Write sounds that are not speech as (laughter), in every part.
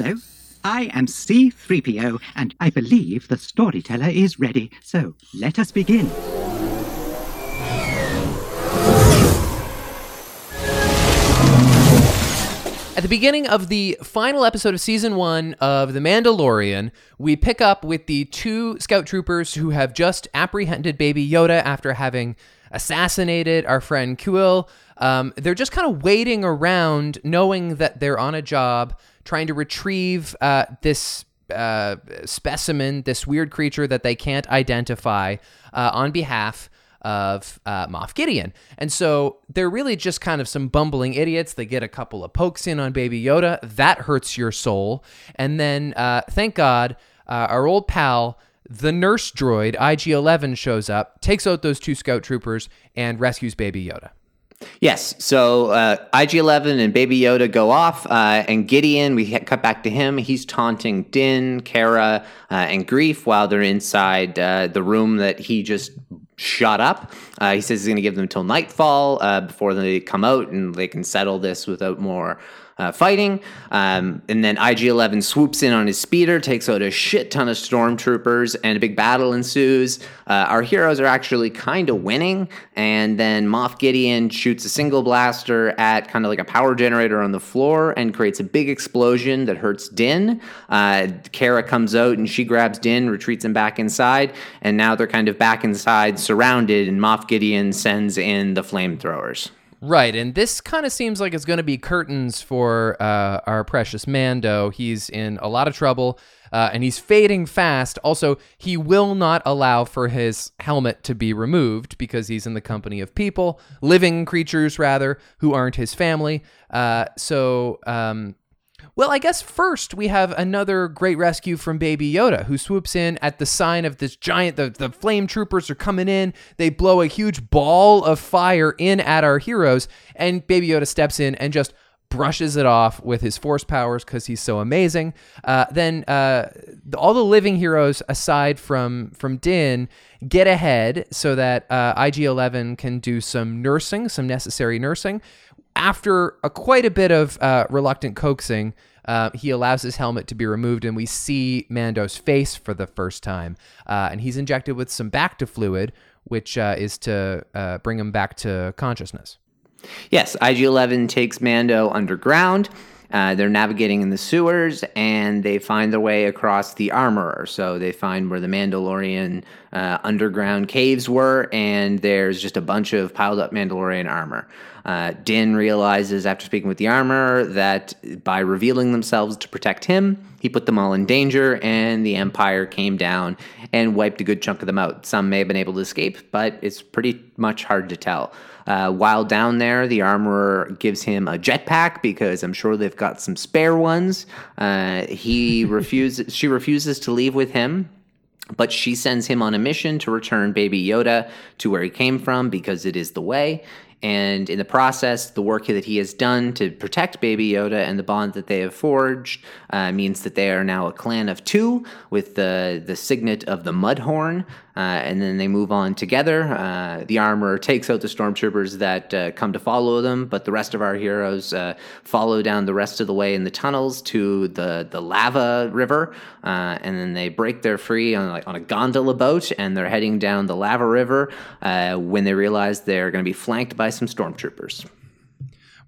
Hello, I am C3PO, and I believe the storyteller is ready. So let us begin. At the beginning of the final episode of season one of The Mandalorian, we pick up with the two scout troopers who have just apprehended Baby Yoda after having assassinated our friend Kuiil. Um, they're just kind of waiting around, knowing that they're on a job trying to retrieve uh, this uh, specimen, this weird creature that they can't identify, uh, on behalf of uh, Moff Gideon. And so they're really just kind of some bumbling idiots. They get a couple of pokes in on Baby Yoda. That hurts your soul. And then, uh, thank God, uh, our old pal, the nurse droid, IG 11, shows up, takes out those two scout troopers, and rescues Baby Yoda. Yes. So uh, IG 11 and Baby Yoda go off, uh, and Gideon, we cut back to him. He's taunting Din, Cara, uh, and Greef while they're inside uh, the room that he just shot up. Uh, he says he's going to give them until nightfall uh, before they come out and they can settle this without more uh, fighting. Um, and then IG 11 swoops in on his speeder, takes out a shit ton of stormtroopers, and a big battle ensues. Uh, our heroes are actually kind of winning. And then Moff Gideon shoots a single blaster at kind of like a power generator on the floor and creates a big explosion that hurts Din. Uh, Cara comes out and she grabs Din, retreats him back inside. And now they're kind of back inside, surrounded, and Moff Gideon sends in the flamethrowers. Right, and this kind of seems like it's going to be curtains for uh, our precious Mando. He's in a lot of trouble, uh, and he's fading fast. Also, he will not allow for his helmet to be removed because he's in the company of people, living creatures rather, who aren't his family. Uh, so, um, well, I guess first we have another great rescue from Baby Yoda, who swoops in at the sign of this giant. The, the flame troopers are coming in. They blow a huge ball of fire in at our heroes, and Baby Yoda steps in and just brushes it off with his force powers because he's so amazing. Uh, then uh, all the living heroes, aside from from Din, get ahead so that uh, IG Eleven can do some nursing, some necessary nursing. After a, quite a bit of uh, reluctant coaxing, uh, he allows his helmet to be removed, and we see Mando's face for the first time. Uh, and he's injected with some Bacta fluid, which uh, is to uh, bring him back to consciousness. Yes, IG 11 takes Mando underground. Uh, they're navigating in the sewers and they find their way across the armorer. So they find where the Mandalorian underground caves were, and there's just a bunch of piled up Mandalorian armor. Uh, Din realizes after speaking with the armorer that by revealing themselves to protect him, he put them all in danger, and the Empire came down and wiped a good chunk of them out. Some may have been able to escape, but it's pretty much hard to tell. Uh, while down there, the armorer gives him a jetpack because I'm sure they've got some spare ones. Uh, he (laughs) refuses. She refuses to leave with him. But she sends him on a mission to return Baby Yoda to where he came from because it is the way. And in the process, the work that he has done to protect Baby Yoda and the bond that they have forged uh, means that they are now a clan of two with the, the signet of the Mudhorn. Uh, and then they move on together. Uh, the armor takes out the stormtroopers that uh, come to follow them, but the rest of our heroes uh, follow down the rest of the way in the tunnels to the, the lava river. Uh, and then they break their free on, like, on a gondola boat and they're heading down the lava river when they realize they're going to be flanked by some stormtroopers.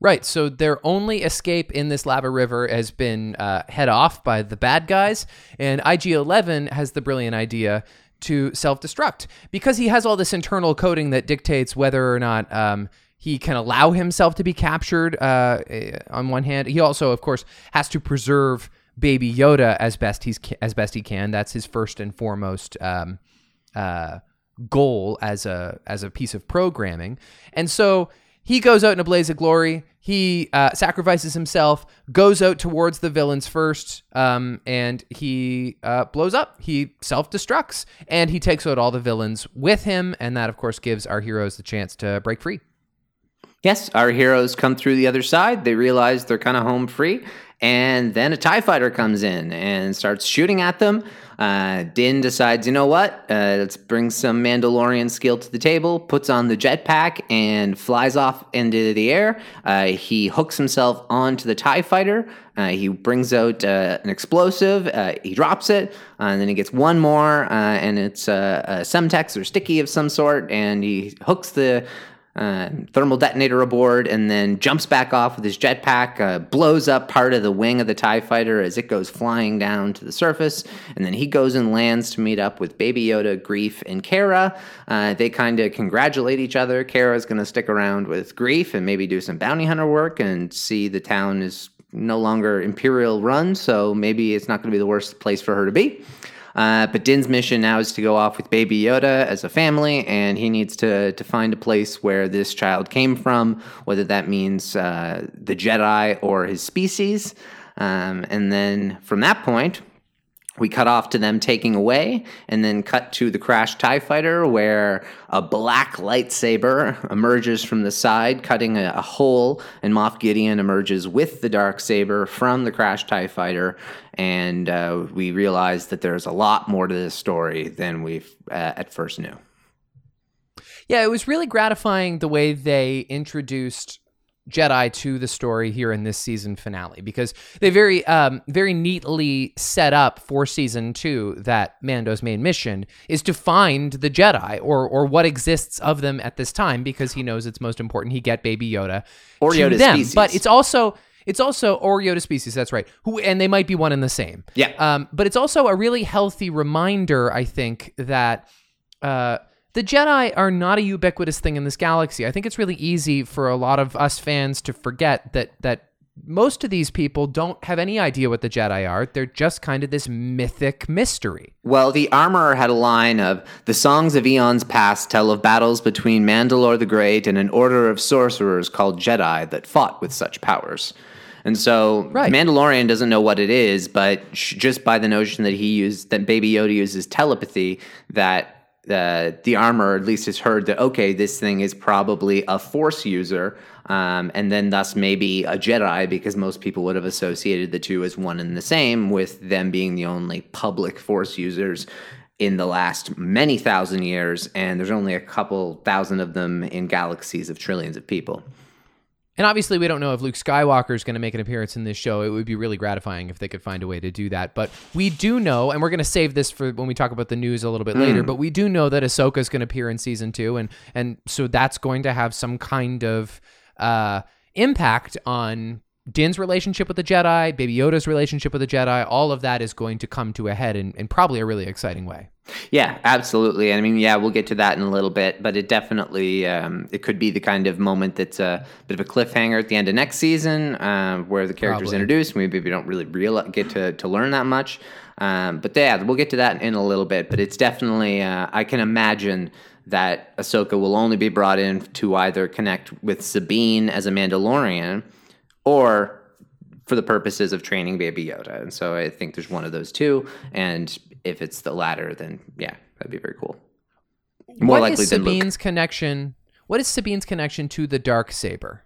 Right. So their only escape in this lava river has been uh, head off by the bad guys, and IG 11 has the brilliant idea to self destruct because he has all this internal coding that dictates whether or not. Um, he can allow himself to be captured uh, eh, on one hand. He also, of course, has to preserve Baby Yoda as best he's as best he can. That's his first and foremost um, uh, goal as a as a piece of programming. And so he goes out in a blaze of glory. He uh, sacrifices himself, goes out towards the villains first, um, and he uh, blows up. He self destructs, and he takes out all the villains with him. And that, of course, gives our heroes the chance to break free. Yes, our heroes come through the other side. They realize they're kind of home free. And then a TIE fighter comes in and starts shooting at them. Uh, Din decides, you know what? Uh, let's bring some Mandalorian skill to the table, puts on the jetpack, and flies off into the air. Uh, he hooks himself onto the TIE fighter. Uh, he brings out uh, an explosive. Uh, he drops it, and then he gets one more, and it's a semtex or sticky of some sort, and he hooks the uh, thermal detonator aboard, and then jumps back off with his jetpack, uh, blows up part of the wing of the TIE fighter as it goes flying down to the surface. And then he goes and lands to meet up with Baby Yoda, Greef, and Cara. Uh, they kind of congratulate each other. Cara's going to stick around with Greef and maybe do some bounty hunter work and see the town is no longer Imperial run, so maybe it's not going to be the worst place for her to be. Uh, but Din's mission now is to go off with Baby Yoda as a family, and he needs to to find a place where this child came from, whether that means uh, the Jedi or his species. Um, and then from that point, we cut off to them taking away, and then cut to the crash TIE fighter where a black lightsaber emerges from the side, cutting a, a, hole, and Moff Gideon emerges with the dark saber from the crash TIE fighter. And uh, we realize that there's a lot more to this story than we uh, at first knew. Yeah, it was really gratifying the way they introduced Jedi to the story here in this season finale because they very um, very neatly set up for season two that Mando's main mission is to find the Jedi or or what exists of them at this time because he knows it's most important he get Baby Yoda or Yoda them. species. But it's also it's also or Yoda species. That's right. Who and they might be one and the same. Yeah. Um, but it's also a really healthy reminder, I think, that. Uh, the Jedi are not a ubiquitous thing in this galaxy. I think it's really easy for a lot of us fans to forget that that most of these people don't have any idea what the Jedi are. They're just kind of this mythic mystery. Well, the Armorer had a line of The songs of eons past tell of battles between Mandalore the Great and an order of sorcerers called Jedi that fought with such powers. And so right. Mandalorian doesn't know what it is, but just by the notion that he used, that Baby Yoda uses telepathy, that the the armor at least has heard that okay, this thing is probably a Force user, um, and then thus maybe a Jedi because most people would have associated the two as one and the same, with them being the only public Force users in the last many thousand years, and there's only a couple thousand of them in galaxies of trillions of people. And obviously, we don't know if Luke Skywalker is going to make an appearance in this show. It would be really gratifying if they could find a way to do that. But we do know, and we're going to save this for when we talk about the news a little bit later. But we do know that Ahsoka is going to appear in season two, and and so that's going to have some kind of uh, impact on Din's relationship with the Jedi, Baby Yoda's relationship with the Jedi. All of that is going to come to a head in, in probably a really exciting way. Yeah, absolutely. I mean, yeah, we'll get to that in a little bit, but it definitely um, it could be the kind of moment that's a bit of a cliffhanger at the end of next season, uh, where the character's Probably. introduced. Maybe we don't really real get to to learn that much, um, but yeah, we'll get to that in a little bit. But it's definitely uh, I can imagine that Ahsoka will only be brought in to either connect with Sabine as a Mandalorian, or for the purposes of training Baby Yoda. And so I think there's one of those two, and if it's the latter, then yeah, that'd be very cool. More What likely is. Sabine's connection? What is Sabine's connection to the dark saber?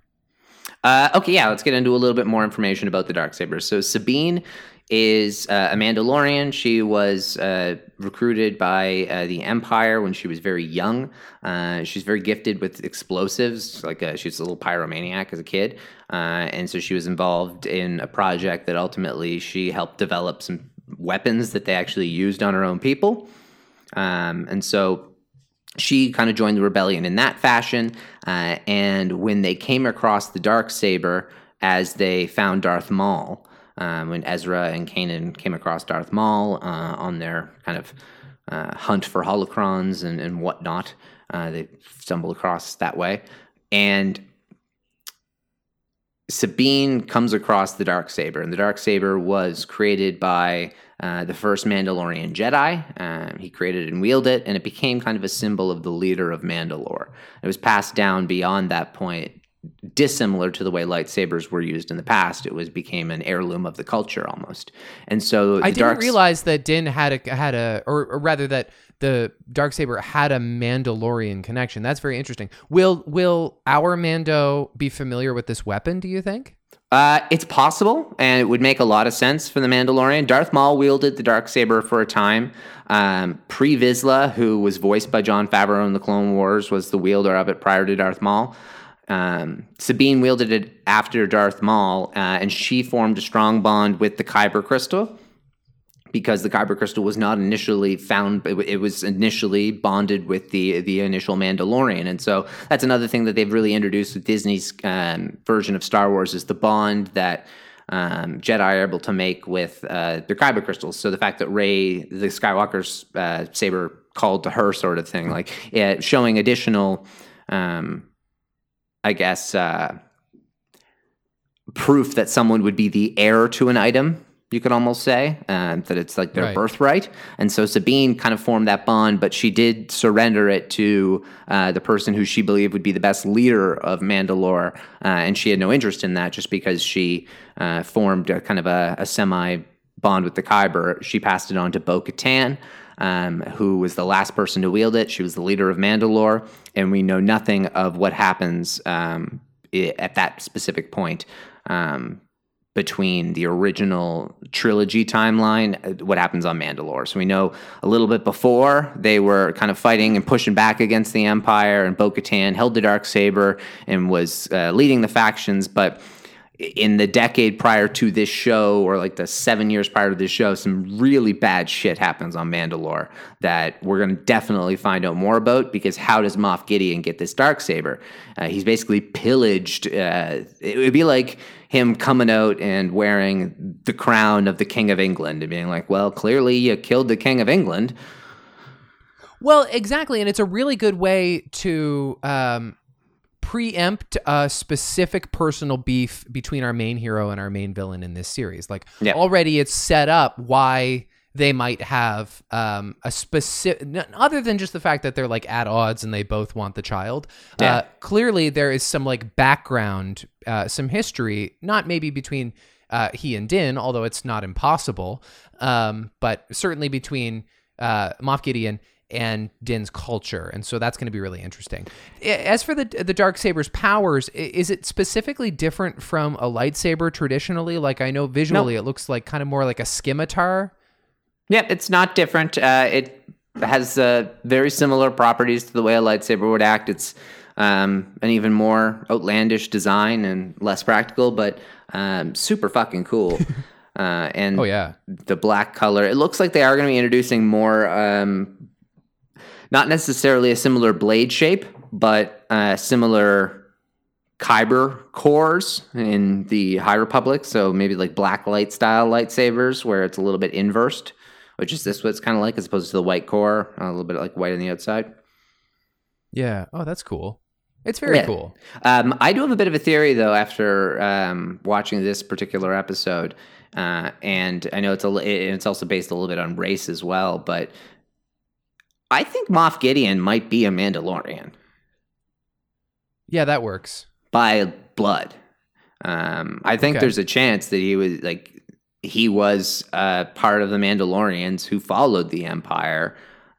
Uh, okay, yeah, let's get into a little bit more information about the dark saber. So Sabine is uh, a Mandalorian. She was uh, recruited by uh, the Empire when she was very young. Uh, she's very gifted with explosives. Like uh, she was a little pyromaniac as a kid, uh, and so she was involved in a project that ultimately she helped develop some weapons that they actually used on her own people. Um, and so she kind of joined the rebellion in that fashion. Uh, and when they came across the dark saber, as they found Darth Maul, um, when Ezra and Kanan came across Darth Maul uh, on their kind of uh, hunt for holocrons and, and whatnot, uh, they stumbled across that way. And Sabine comes across the dark saber, and the dark saber was created by uh, the first Mandalorian Jedi. Um, he created and wielded it, and it became kind of a symbol of the leader of Mandalore. It was passed down beyond that point dissimilar to the way lightsabers were used in the past. It was became an heirloom of the culture almost. And so I didn't dark realize that Din had a had a or, or rather that the dark saber had a Mandalorian connection. That's very interesting. Will will our Mando be familiar with this weapon? Do you think? Uh, it's possible, and it would make a lot of sense for the Mandalorian. Darth Maul wielded the dark saber for a time. Um, Pre Vizsla, who was voiced by Jon Favreau in the Clone Wars, was the wielder of it prior to Darth Maul. Um, Sabine wielded it after Darth Maul, uh, and she formed a strong bond with the Kyber crystal because the Kyber crystal was not initially found; it, was initially bonded with the the initial Mandalorian, and so that's another thing that they've really introduced with Disney's um, version of Star Wars is the bond that. Um, Jedi are able to make with uh, their kyber crystals. So the fact that Rey, the Skywalker's uh, saber, called to her, sort of thing, like it, showing additional um, I guess, uh, proof that someone would be the heir to an item. You could almost say uh, that it's like their Right. birthright, and so Sabine kind of formed that bond, but she did surrender it to uh, the person who she believed would be the best leader of Mandalore, uh, and she had no interest in that just because she uh, formed a kind of a, a semi bond with the Kyber. She passed it on to Bo Katan, um, who was the last person to wield it. She was the leader of Mandalore, and we know nothing of what happens um, i- at that specific point um, between the original trilogy timeline, uh, what happens on Mandalore. So we know a little bit before they were kind of fighting and pushing back against the Empire, and Bo Katan held the dark saber and was uh, leading the factions, but in the decade prior to this show, or like the seven years prior to this show, some really bad shit happens on Mandalore that we're going to definitely find out more about. Because how does Moff Gideon get this dark saber? Uh, he's basically pillaged. Uh, it would be like him coming out and wearing the crown of the King of England and being like, "Well, clearly you killed the King of England." Well, exactly, and it's a really good way to um, preempt a specific personal beef between our main hero and our main villain in this series. Like Yeah. already, it's set up why they might have um, a specific, other than just the fact that they're like at odds and they both want the child. Yeah. Uh, clearly, there is some like background, uh, some history, not maybe between uh, he and Din, although it's not impossible, um, but certainly between uh, Moff Gideon and Din's culture, and so that's going to be really interesting. As for the the dark saber's powers, is it specifically different from a lightsaber traditionally? Like I know visually, it looks like kind of more like a scimitar. Yeah, it's not different. Uh, it has uh, very similar properties to the way a lightsaber would act. It's um, an even more outlandish design and less practical, but um, super fucking cool. (laughs) uh, and Oh yeah, the black color. It looks like they are going to be introducing more, um, not necessarily a similar blade shape, but uh, similar kyber cores in the High Republic. So maybe like black light style lightsabers where it's a little bit inversed, which is this what it's kind of like as opposed to the white core, a little bit like white on the outside. yeah. Oh, that's cool. It's very Yeah. cool. Um, I do have a bit of a theory though after um, watching this particular episode, uh, and I know it's a it's also based a little bit on race as well, but I think Moff Gideon might be a Mandalorian Yeah, that works. by blood. Um, I think Okay. there's a chance that he was like he was uh, part of the Mandalorians who followed the Empire,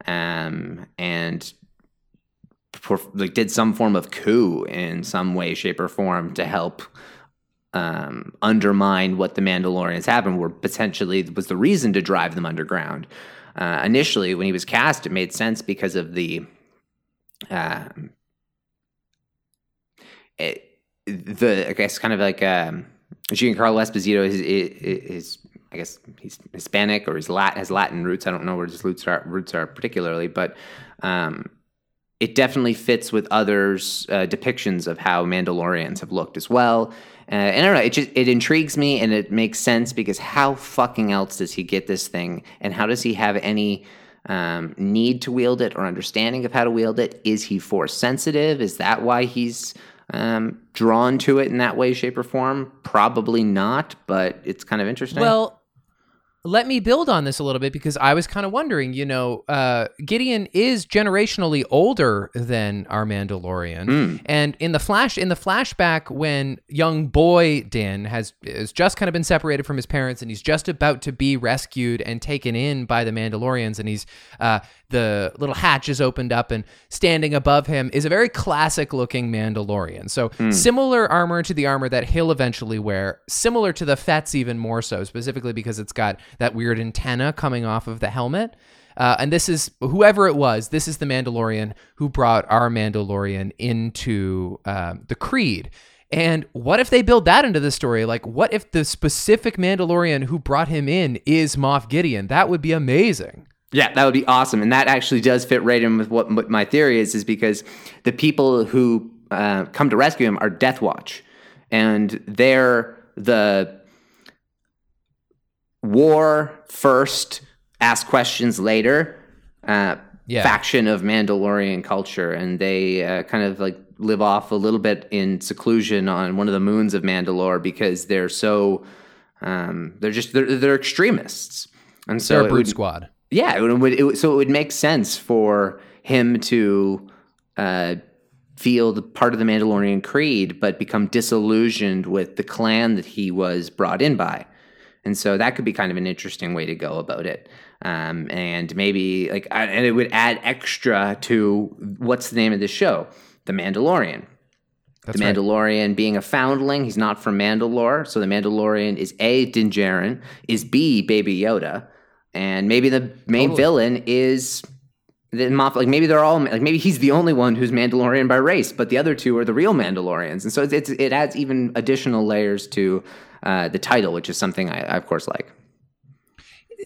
um, and for, like did some form of coup in some way, shape, or form to help um, undermine what the Mandalorians have and were potentially was the reason to drive them underground. Uh, initially, when he was cast, it made sense because of the um, it, the I guess kind of like um, Giancarlo Esposito is, is, I guess he's Hispanic or he's Lat has Latin roots. I don't know where his roots are roots are particularly, but um, it definitely fits with others' uh, depictions of how Mandalorians have looked as well. Uh, and I don't know, it just it intrigues me and it makes sense because how fucking else does he get this thing, and how does he have any um, need to wield it or understanding of how to wield it? Is he force sensitive? Is that why he's um, drawn to it in that way, shape, or form? Probably not, but it's kind of interesting. Well, let me build on this a little bit because I was kind of wondering, you know, uh, Gideon is generationally older than our Mandalorian, Mm. and in the flash, in the flashback, when young boy Din has has just kind of been separated from his parents, and he's just about to be rescued and taken in by the Mandalorians, and he's uh, the little hatch is opened up, and standing above him is a very classic looking Mandalorian. So similar armor to the armor that he'll eventually wear, similar to the Fett's even more so, specifically because it's got that weird antenna coming off of the helmet. Uh, and this is whoever it was. This is the Mandalorian who brought our Mandalorian into um, the Creed. And what if they build that into the story? Like, what if the specific Mandalorian who brought him in is Moff Gideon? That would be amazing. Yeah, that would be awesome, and that actually does fit right in with what, what my theory is. Is because the people who uh, come to rescue him are Death Watch, and they're the war first, ask questions later uh, Yeah. faction of Mandalorian culture, and they uh, kind of like live off a little bit in seclusion on one of the moons of Mandalore because they're so um, they're just they're, they're extremists, and so They're a brute would- squad. Yeah, it would, it so it would make sense for him to uh, feel the part of the Mandalorian creed, but become disillusioned with the clan that he was brought in by. And so that could be kind of an interesting way to go about it. Um, and maybe like, I- and it would add extra to what's the name of the show? The Mandalorian. That's the right. Mandalorian being a foundling, he's not from Mandalore. So the Mandalorian is A, Din Djarin, is B, Baby Yoda. And maybe the main Totally. villain is the Moff. Like maybe they're all like maybe he's the only one who's Mandalorian by race, but the other two are the real Mandalorians. And so it's, it's it adds even additional layers to uh, the title, which is something I, I of course like.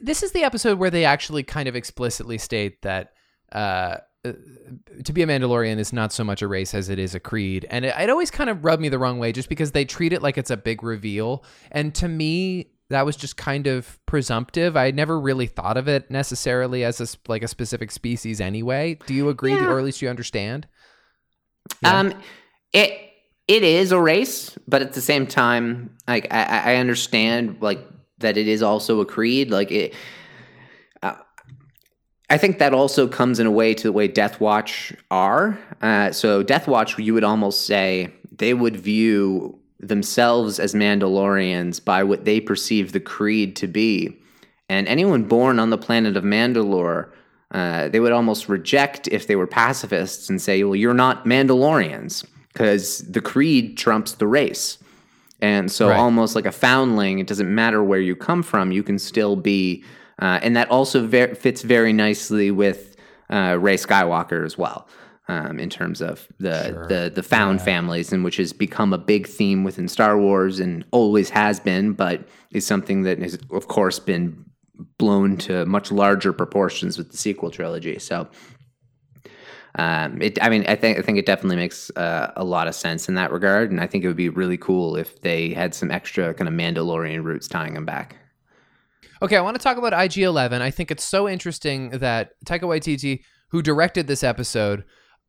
this is the episode where they actually kind of explicitly state that uh, uh, to be a Mandalorian is not so much a race as it is a creed, and it, it always kind of rubbed me the wrong way, just because they treat it like it's a big reveal, and to me. That was just kind of presumptive. I never really thought of it necessarily as a, s- like a specific species anyway. Do you agree, Yeah. or at least you understand? Yeah. Um, it it is a race, but at the same time, like I, I I understand like that it is also a creed. Like it, uh, I think that also comes in a way to the way Death Watch are. Uh, so Death Watch, you would almost say they would view themselves as Mandalorians by what they perceive the creed to be, and anyone born on the planet of Mandalore. Uh, they would almost reject if they were pacifists and say, well, you're not Mandalorians because the creed trumps the race. And so, Right. almost like a foundling, it doesn't matter where you come from, you can still be. Uh, and that also ver- fits very nicely with uh, Rey Skywalker as well. Um, in terms of the Sure. the the found families, and which has become a big theme within Star Wars and always has been, but is something that has, of course, been blown to much larger proportions with the sequel trilogy. So, um, it, I mean, I think I think it definitely makes uh, a lot of sense in that regard, and I think it would be really cool if they had some extra kind of Mandalorian roots tying them back. Okay, I want to talk about IG 11. I think it's so interesting that Taika Waititi, who directed this episode,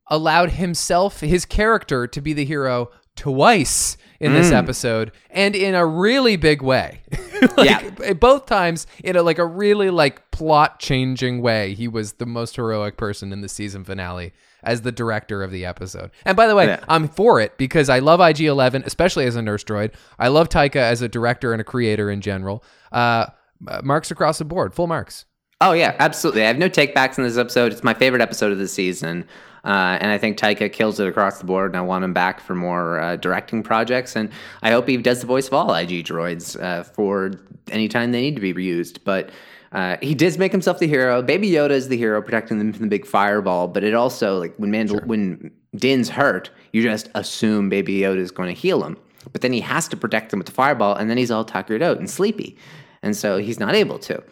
allowed himself, his character, to be the hero twice in this episode and in a really big way. (laughs) like, Both times in a like a really like plot changing way. He was the most heroic person in the season finale as the director of the episode. And by the way, Yeah. I'm for it because I love IG 11, especially as a nurse droid. I love Taika as a director and a creator in general. Uh, uh, marks across the board, full marks. Oh yeah, absolutely. I have no takebacks in this episode. It's my favorite episode of the season, uh, and I think Taika kills it across the board. And I want him back for more uh, directing projects, and I hope he does the voice of all IG droids uh, for any time they need to be reused. But uh, he does make himself the hero. Baby Yoda is the hero, protecting them from the big fireball. But it also like when Mandal- when Din's hurt, you just assume Baby Yoda is going to heal him. But then he has to protect them with the fireball, and then he's all tuckered out and sleepy, and so he's not able to.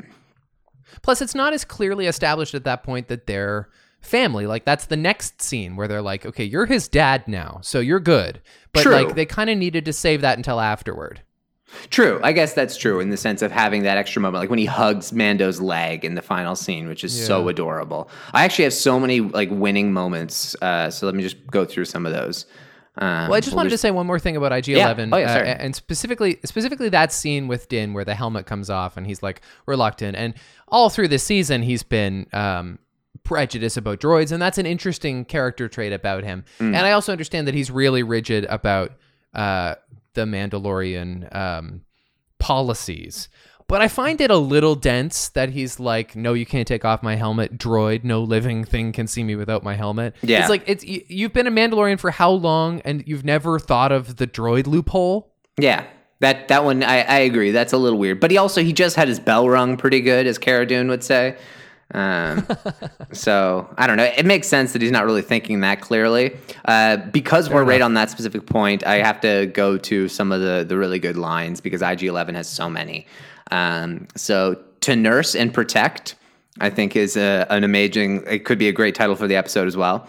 Plus, it's not as clearly established at that point that they're family. Like that's the next scene where they're like, okay, you're his dad now, so you're good. But True. like they kind of needed to save that until afterward. True. I guess that's true in the sense of having that extra moment, like when he hugs Mando's leg in the final scene, which is so adorable. I actually have so many like winning moments. Uh, so let me just go through some of those. Um, Well, I just we'll wanted to say one more thing about IG Eleven, Oh, yeah, uh, and specifically, specifically that scene with Din where the helmet comes off and he's like reluctant, and all through this season he's been um, prejudiced about droids, and that's an interesting character trait about him. Mm. And I also understand that he's really rigid about uh, the Mandalorian um, policies. But I find it a little dense that he's like, "No, you can't take off my helmet, droid. No living thing can see me without my helmet." Yeah. it's like it's you, you've been a Mandalorian for how long, and you've never thought of the droid loophole. Yeah, that that one I, I agree. That's a little weird. But he also he just had his bell rung pretty good, as Cara Dune would say. Um, so I don't know. It makes sense that he's not really thinking that clearly. Uh, because we're right on that specific point, I have to go to some of the the really good lines because IG Eleven has so many. Um, so to nurse and protect, I think is a, an amazing. It could be a great title for the episode as well.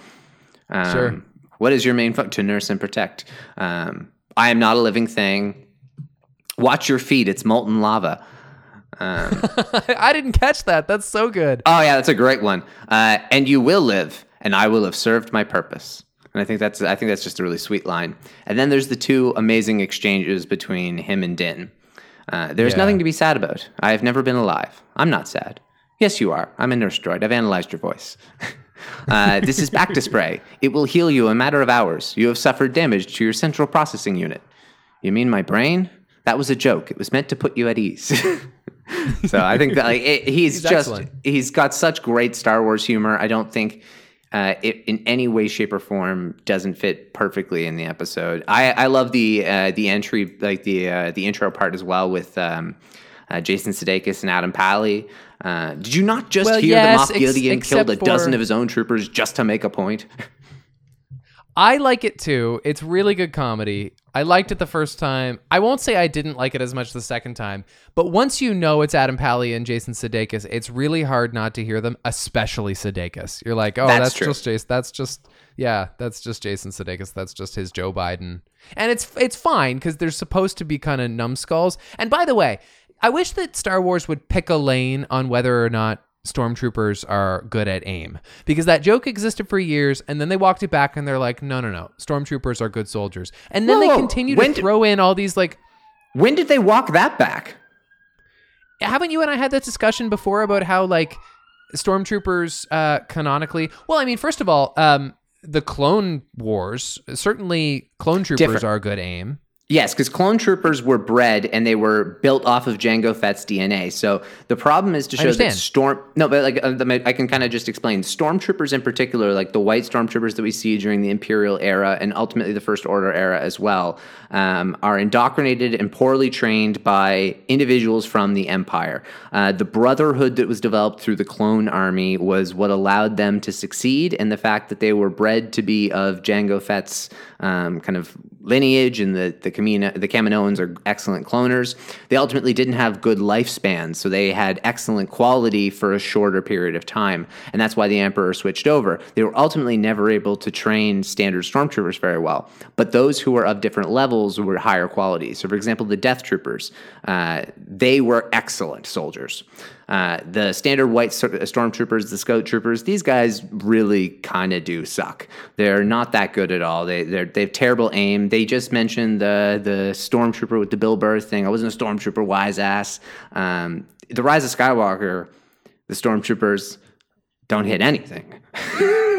Um, Sure. What is your main fun? To nurse and protect. Um, I am not a living thing. Watch your feet. It's molten lava. (laughs) I didn't catch that. That's so good. Oh yeah, that's a great one. Uh, and you will live, and I will have served my purpose. And I think that's I think that's just a really sweet line. And then there's the two amazing exchanges between him and Din. Uh, there's Yeah. nothing to be sad about. I have never been alive. I'm not sad. Yes, you are. I'm a nurse droid. I've analyzed your voice. (laughs) uh, this is bacta spray. It will heal you in a matter of hours. You have suffered damage to your central processing unit. You mean my brain? That was a joke. It was meant to put you at ease. (laughs) so I think that like it, he's, He's just excellent. he's got such great Star Wars humor. I don't think uh, it in any way, shape, or form doesn't fit perfectly in the episode. I, I love the uh, the entry, like the uh, the intro part as well with um, uh, Jason Sudeikis and Adam Pally. Uh, did you not just Well, hear yes, that Moff ex- Gideon killed a except dozen of his own troopers just to make a point? (laughs) I like it too. It's really good comedy. I liked it the first time. I won't say I didn't like it as much the second time, but once you know it's Adam Pally and Jason Sudeikis, it's really hard not to hear them, especially Sudeikis. You're like, oh, That's that's, true. just Jason. That's just yeah, that's just Jason Sudeikis. That's just his Joe Biden, and it's it's fine because they're supposed to be kind of numbskulls. And by the way, I wish that Star Wars would pick a lane on whether or not stormtroopers are good at aim. Because that joke existed for years and then they walked it back and they're like no no no. Stormtroopers are good soldiers. And then Whoa, they continue to did- throw in all these like when did they walk that back? haven't you and I had that discussion before about how like stormtroopers uh canonically well I mean first of all um the clone wars certainly clone troopers Different. are good aim Yes, because clone troopers were bred and they were built off of Jango Fett's DNA. So the problem is to show that storm. No, but like uh, I can kind of just explain. Stormtroopers in particular, like the white stormtroopers that we see during the Imperial era and ultimately the First Order era as well, um, are indoctrinated and poorly trained by individuals from the Empire. Uh, the brotherhood that was developed through the clone army was what allowed them to succeed, and the fact that they were bred to be of Jango Fett's um, kind of lineage and the the Kamino, the Kaminoans are excellent cloners. They ultimately didn't have good lifespans, so they had excellent quality for a shorter period of time, and that's why the Emperor switched over. They were ultimately never able to train standard stormtroopers very well, but those who were of different levels were higher quality. So, for example, the Death Troopers, uh, they were excellent soldiers. Uh, the standard white stormtroopers, the scout troopers, these guys really kind of do suck. They're not that good at all. They they're, they have terrible aim. They just mentioned the the stormtrooper with the Bill Burr thing. I wasn't a stormtrooper, wise ass. Um, the Rise of Skywalker, the stormtroopers don't hit anything. (laughs)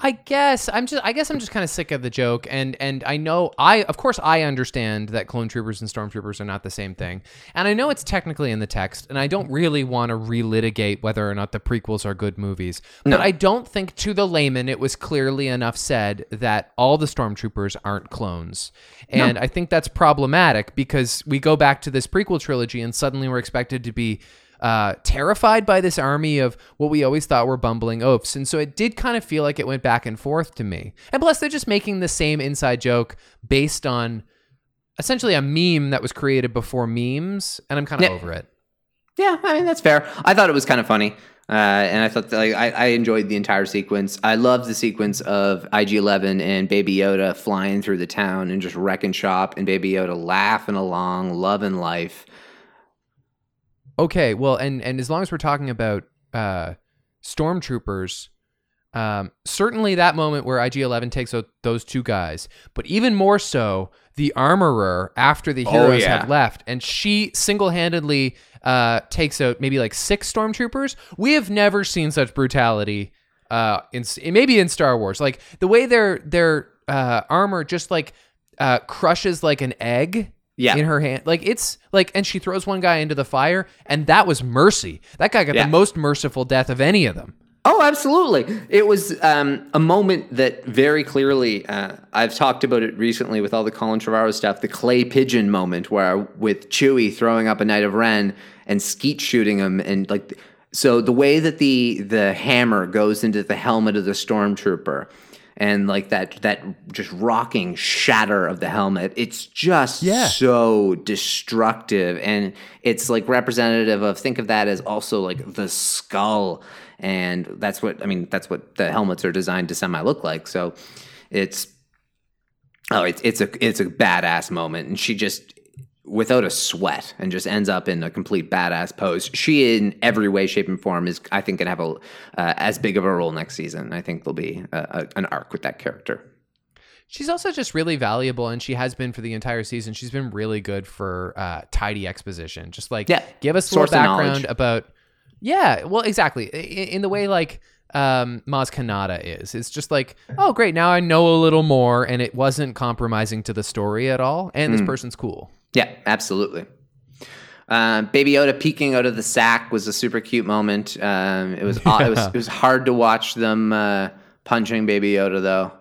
I guess I'm just I guess I'm just kind of sick of the joke and and I know I of course I understand that clone troopers and stormtroopers are not the same thing. And I know it's technically in the text and I don't really want to relitigate whether or not the prequels are good movies. But I don't think to the layman it was clearly enough said that all the stormtroopers aren't clones. And I think that's problematic because we go back to this prequel trilogy and suddenly we're expected to be uh, terrified by this army of what we always thought were bumbling oafs. And so it did kind of feel like it went back and forth to me. And plus, they're just making the same inside joke based on essentially a meme that was created before memes. And I'm kind of Yeah. over it. Yeah, I mean that's fair. I thought it was kind of funny, uh, and I thought that, like I, I enjoyed the entire sequence. I loved the sequence of IG Eleven and Baby Yoda flying through the town and just wrecking shop, and Baby Yoda laughing along, loving life. Okay, well, and and as long as we're talking about uh, stormtroopers, Um, certainly that moment where IG Eleven takes out those two guys, but even more so the armorer after the Oh, heroes yeah. have left, and she single handedly uh, takes out maybe like six stormtroopers. We have never seen such brutality uh, in maybe in Star Wars. Like the way their their uh, armor just like uh, crushes like an egg Yeah. in her hand. Like it's like, and she throws one guy into the fire, and that was mercy. That guy got Yeah. the most merciful death of any of them. Oh, absolutely. It was um, a moment that very clearly, uh, I've talked about it recently with all the Colin Trevorrow stuff, the clay pigeon moment where with Chewie throwing up a Knight of Ren and Skeet shooting him. And like, so the way that the, the hammer goes into the helmet of the stormtrooper and like that, that just rocking shatter of the helmet, it's just Yeah. so destructive and it's like representative of think of that as also like the skull. And that's what i mean that's what the helmets are designed to semi look like. So it's oh it's it's a it's a badass moment. And she just without a sweat and just ends up in a complete badass pose she in every way shape and form is i think gonna have a uh, as big of a role next season i think there'll be a, a, an arc with that character She's also just really valuable, and she has been for the entire season. She's been really good for uh, tidy exposition. Just like Yeah. give us Source little background about. Yeah, well, exactly. In, in the way like um, Maz Kanata is, it's just like, oh, great, now I know a little more, and it wasn't compromising to the story at all. And Hmm. this person's cool. Yeah, absolutely. Uh, Baby Yoda peeking out of the sack was a super cute moment. Um, it was (laughs) it was it was hard to watch them uh, punching Baby Yoda though.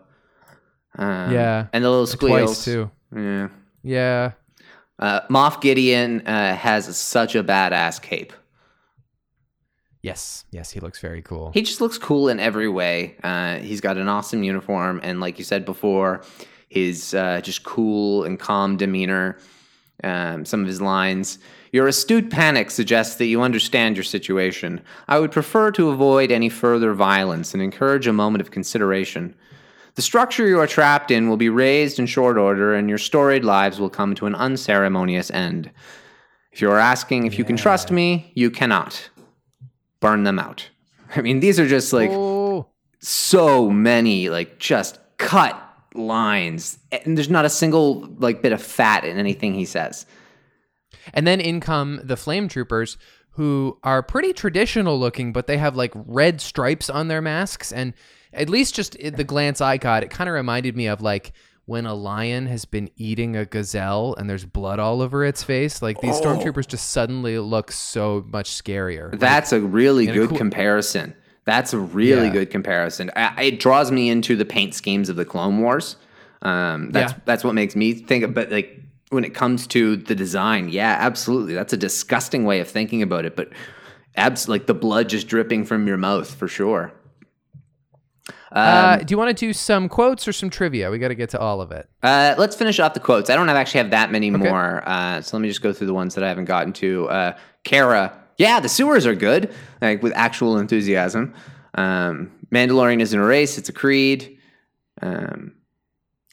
Um, Yeah. and the little squeals Twice too. Yeah. Yeah. Uh, Moff Gideon uh, has such a badass cape. Yes. Yes, he looks very cool. He just looks cool in every way. Uh, he's got an awesome uniform, and like you said before, his uh, just cool and calm demeanor. Um, some of his lines. Your astute panic suggests that you understand your situation. I would prefer to avoid any further violence and encourage a moment of consideration. The structure you are trapped in will be raised in short order, and your storied lives will come to an unceremonious end. If you are asking if you can trust me, you cannot. Burn them out. (laughs) I mean, these are just like oh. so many, like just cut lines, and there's not a single like bit of fat in anything he says. And then in come the flame troopers who are pretty traditional looking, but they have like red stripes on their masks. And at least just the glance I got, it kind of reminded me of like when a lion has been eating a gazelle and there's blood all over its face. Like these stormtroopers oh. just suddenly look so much scarier. Like, That's a really in a good cool- comparison. That's a really Yeah. good comparison. I, it draws me into the paint schemes of the Clone Wars. Um, that's Yeah. that's what makes me think. of But like when it comes to the design, yeah, absolutely. That's a disgusting way of thinking about it. But abs like the blood just dripping from your mouth for sure. uh, do you want to do some quotes or some trivia? We got to get to all of it. Uh, let's finish off the quotes. I don't have, actually have that many more. Uh, so let me just go through the ones that I haven't gotten to. Uh, Cara, yeah, the sewers are good, like with actual enthusiasm. Um, Mandalorian isn't a race; it's a creed. Um,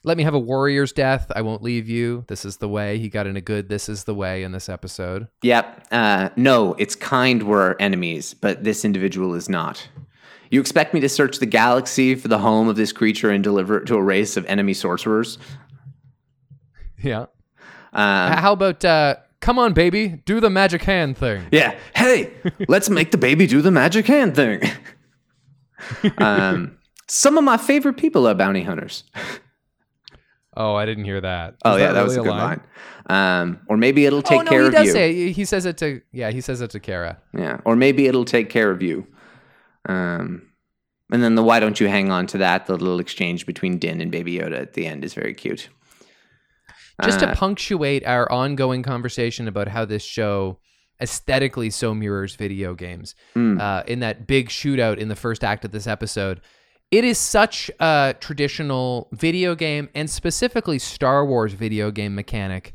Let me have a warrior's death. I won't leave you. This is the way. He got in a good this is the way in this episode. yep. Uh, no, it's kind we're enemies, but this individual is not. You expect me to search the galaxy for the home of this creature and deliver it to a race of enemy sorcerers? Yeah. Um, How about uh come on baby, do the magic hand thing. Yeah. Hey, (laughs) let's make the baby do the magic hand thing. um, some of my favorite people are bounty hunters. Oh, I didn't hear that. Oh Is yeah, that was a good line. Um, or maybe it'll take oh no, care he of does you. say it. he says it to yeah, he says it to Cara. Yeah. Or maybe it'll take care of you. Um, and then the why don't you hang on to that? The little exchange between Din and Baby Yoda at the end is very cute. Just Uh, to punctuate our ongoing conversation about how this show aesthetically so mirrors video games. Mm. Uh, in that big shootout in the first act of this episode, it is such a traditional video game and specifically Star Wars video game mechanic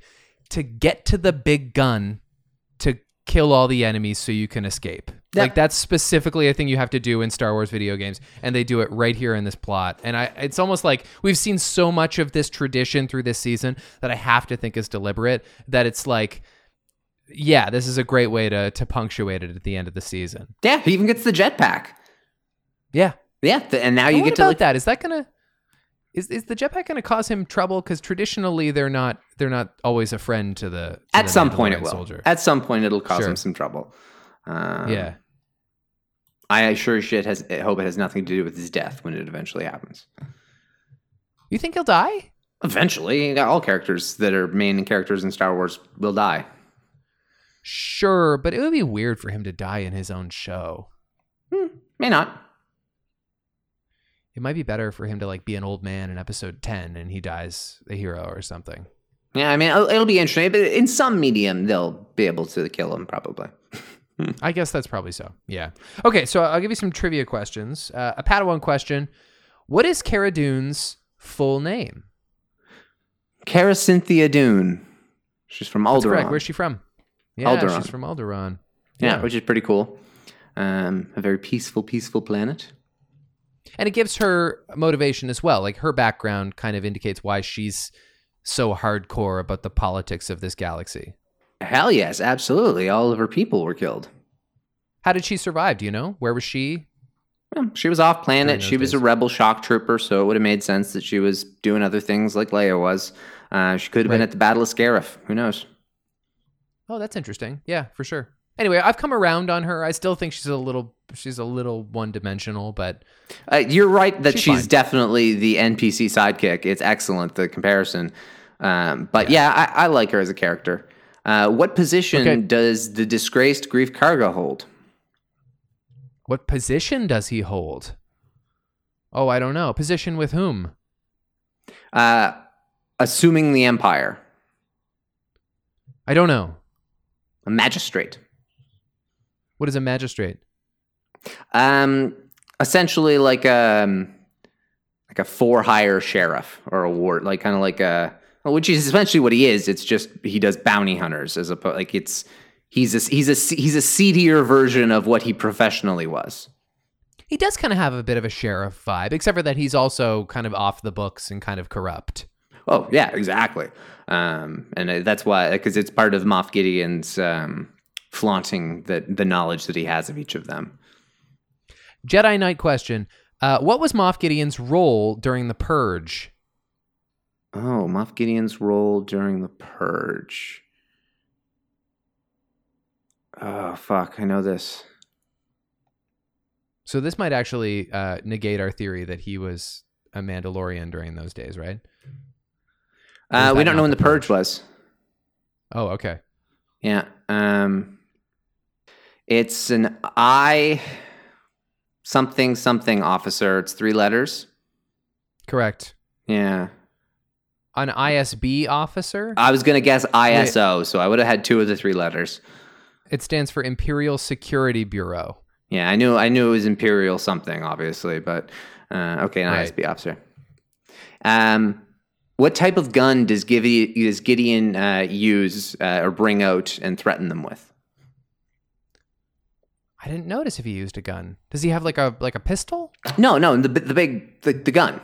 to get to the big gun to kill all the enemies so you can escape. Yeah. Like that's specifically a thing you have to do in Star Wars video games, and they do it right here in this plot. And I, it's almost like we've seen so much of this tradition through this season that I have to think is deliberate. That it's like, yeah, this is a great way to to punctuate it at the end of the season. Yeah, he even gets the jetpack. Yeah, Yeah, th- and now And you get to like that? Is that gonna is is the jetpack gonna cause him trouble? Because traditionally they're not they're not always a friend to the to at the some point it will. soldier. At some point it'll cause Sure. him some trouble. Um, yeah. I sure shit has I hope it has nothing to do with his death when it eventually happens. You think he'll die? Eventually, all characters that are main characters in Star Wars will die. Sure, but it would be weird for him to die in his own show. May not. It might be better for him to like be an old man in episode 10 and he dies a hero or something. Yeah, I mean it'll, it'll be interesting, but in some medium they'll be able to kill him probably. (laughs) (laughs) I guess that's probably so. Yeah. Okay, so I'll give you some trivia questions. Uh, a Padawan question. What is Cara Dune's full name? Cara Cynthia Dune. She's from That's Alderaan. correct. Where's she from? Yeah, Alderaan. she's from Alderaan. yeah, which is pretty cool. Um, a very peaceful, peaceful planet. And it gives her motivation as well. Like her background kind of indicates why she's so hardcore about the politics of this galaxy. Hell yes, absolutely. All of her people were killed. How did she survive? Do you know? Where was she? Well, she was off planet. She was a rebel shock trooper, so it would have made sense that she was doing other things like Leia was. Uh, she could have been at the Battle of Scarif. Who knows? Oh, that's interesting. Yeah, for sure. Anyway, I've come around on her. I still think she's a little she's a little one-dimensional, but Uh, you're right that She's she's, definitely the NPC sidekick. It's excellent the comparison. Um, but yeah, I, I like her as a character. Uh, what position Okay. does the disgraced Greef Karga hold? what position does he hold? Oh, I don't know. Position with whom? Uh, assuming the Empire, I don't know. a magistrate. What is a magistrate? Um, essentially like um like a for hire sheriff or a ward, like kind of like a which is essentially what he is. It's just he does bounty hunters as opposed like it's he's a he's a he's a seedier version of what he professionally was. He does kind of have a bit of a sheriff vibe, except for that he's also kind of off the books and kind of corrupt. Oh yeah, exactly. Um, and uh, that's why because it's part of Moff Gideon's um, flaunting the the knowledge that he has of each of them. Jedi Knight question. Uh, what was Moff Gideon's role during the Purge? Oh, Moff Gideon's role during the purge. Oh fuck, I know this. So this might actually uh, negate our theory that he was a Mandalorian during those days, right? Uh, we don't know when the purge Purge? was. Oh, okay. Yeah. Um, it's an I something something officer. It's three letters. Correct. Yeah. An ISB officer. I was gonna guess ISO, so I would have had two of the three letters. It stands for Imperial Security Bureau. Yeah, I knew I knew it was Imperial something, obviously, but uh, okay, an Right. ISB officer. Um, what type of gun does Gideon, does Gideon uh, use uh, or bring out and threaten them with? I didn't notice if he used a gun. Does he have like a like a pistol? No, no, the the big the, the gun.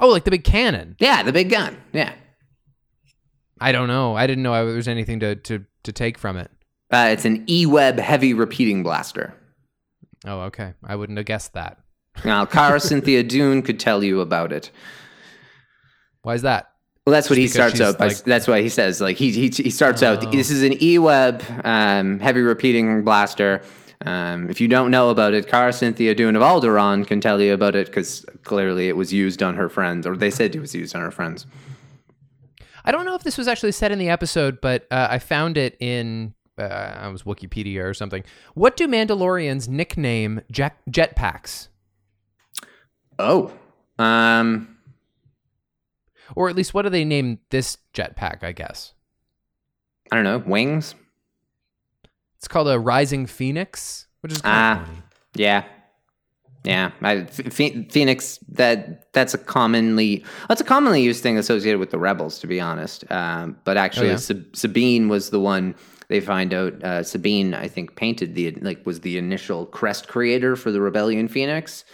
Oh, like the big cannon. Yeah, the big gun. Yeah, I don't know. I didn't know there was anything to to to take from it. uh, it's an E-Web heavy repeating blaster. Oh, okay. I wouldn't have guessed that. Now, (laughs) Carasynthia Dune could tell you about it. Why is that? Well, that's what he Just starts out by. like- that's why he says like he he, he starts out. Oh. This is an E-Web um, heavy repeating blaster. Um, if you don't know about it, Carasynthia Dune of Alderaan can tell you about it because clearly it was used on her friends, or they said it was used on her friends. I don't know if this was actually said in the episode, but uh, I found it in uh, I was Wikipedia or something. What do Mandalorians nickname jet jetpacks, Oh, um, or at least what do they name this jetpack? I guess I don't know, wings. It's called a Rising Phoenix, which is kind Ah. of funny. Yeah, yeah. I, Phoenix. That that's a commonly that's a commonly used thing associated with the rebels, to be honest. Um, but actually, Oh, yeah? Sab- Sabine was the one they find out. Uh, Sabine, I think, painted the like was the initial crest creator for the rebellion Phoenix,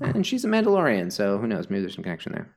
and she's a Mandalorian. So who knows? Maybe there's some connection there.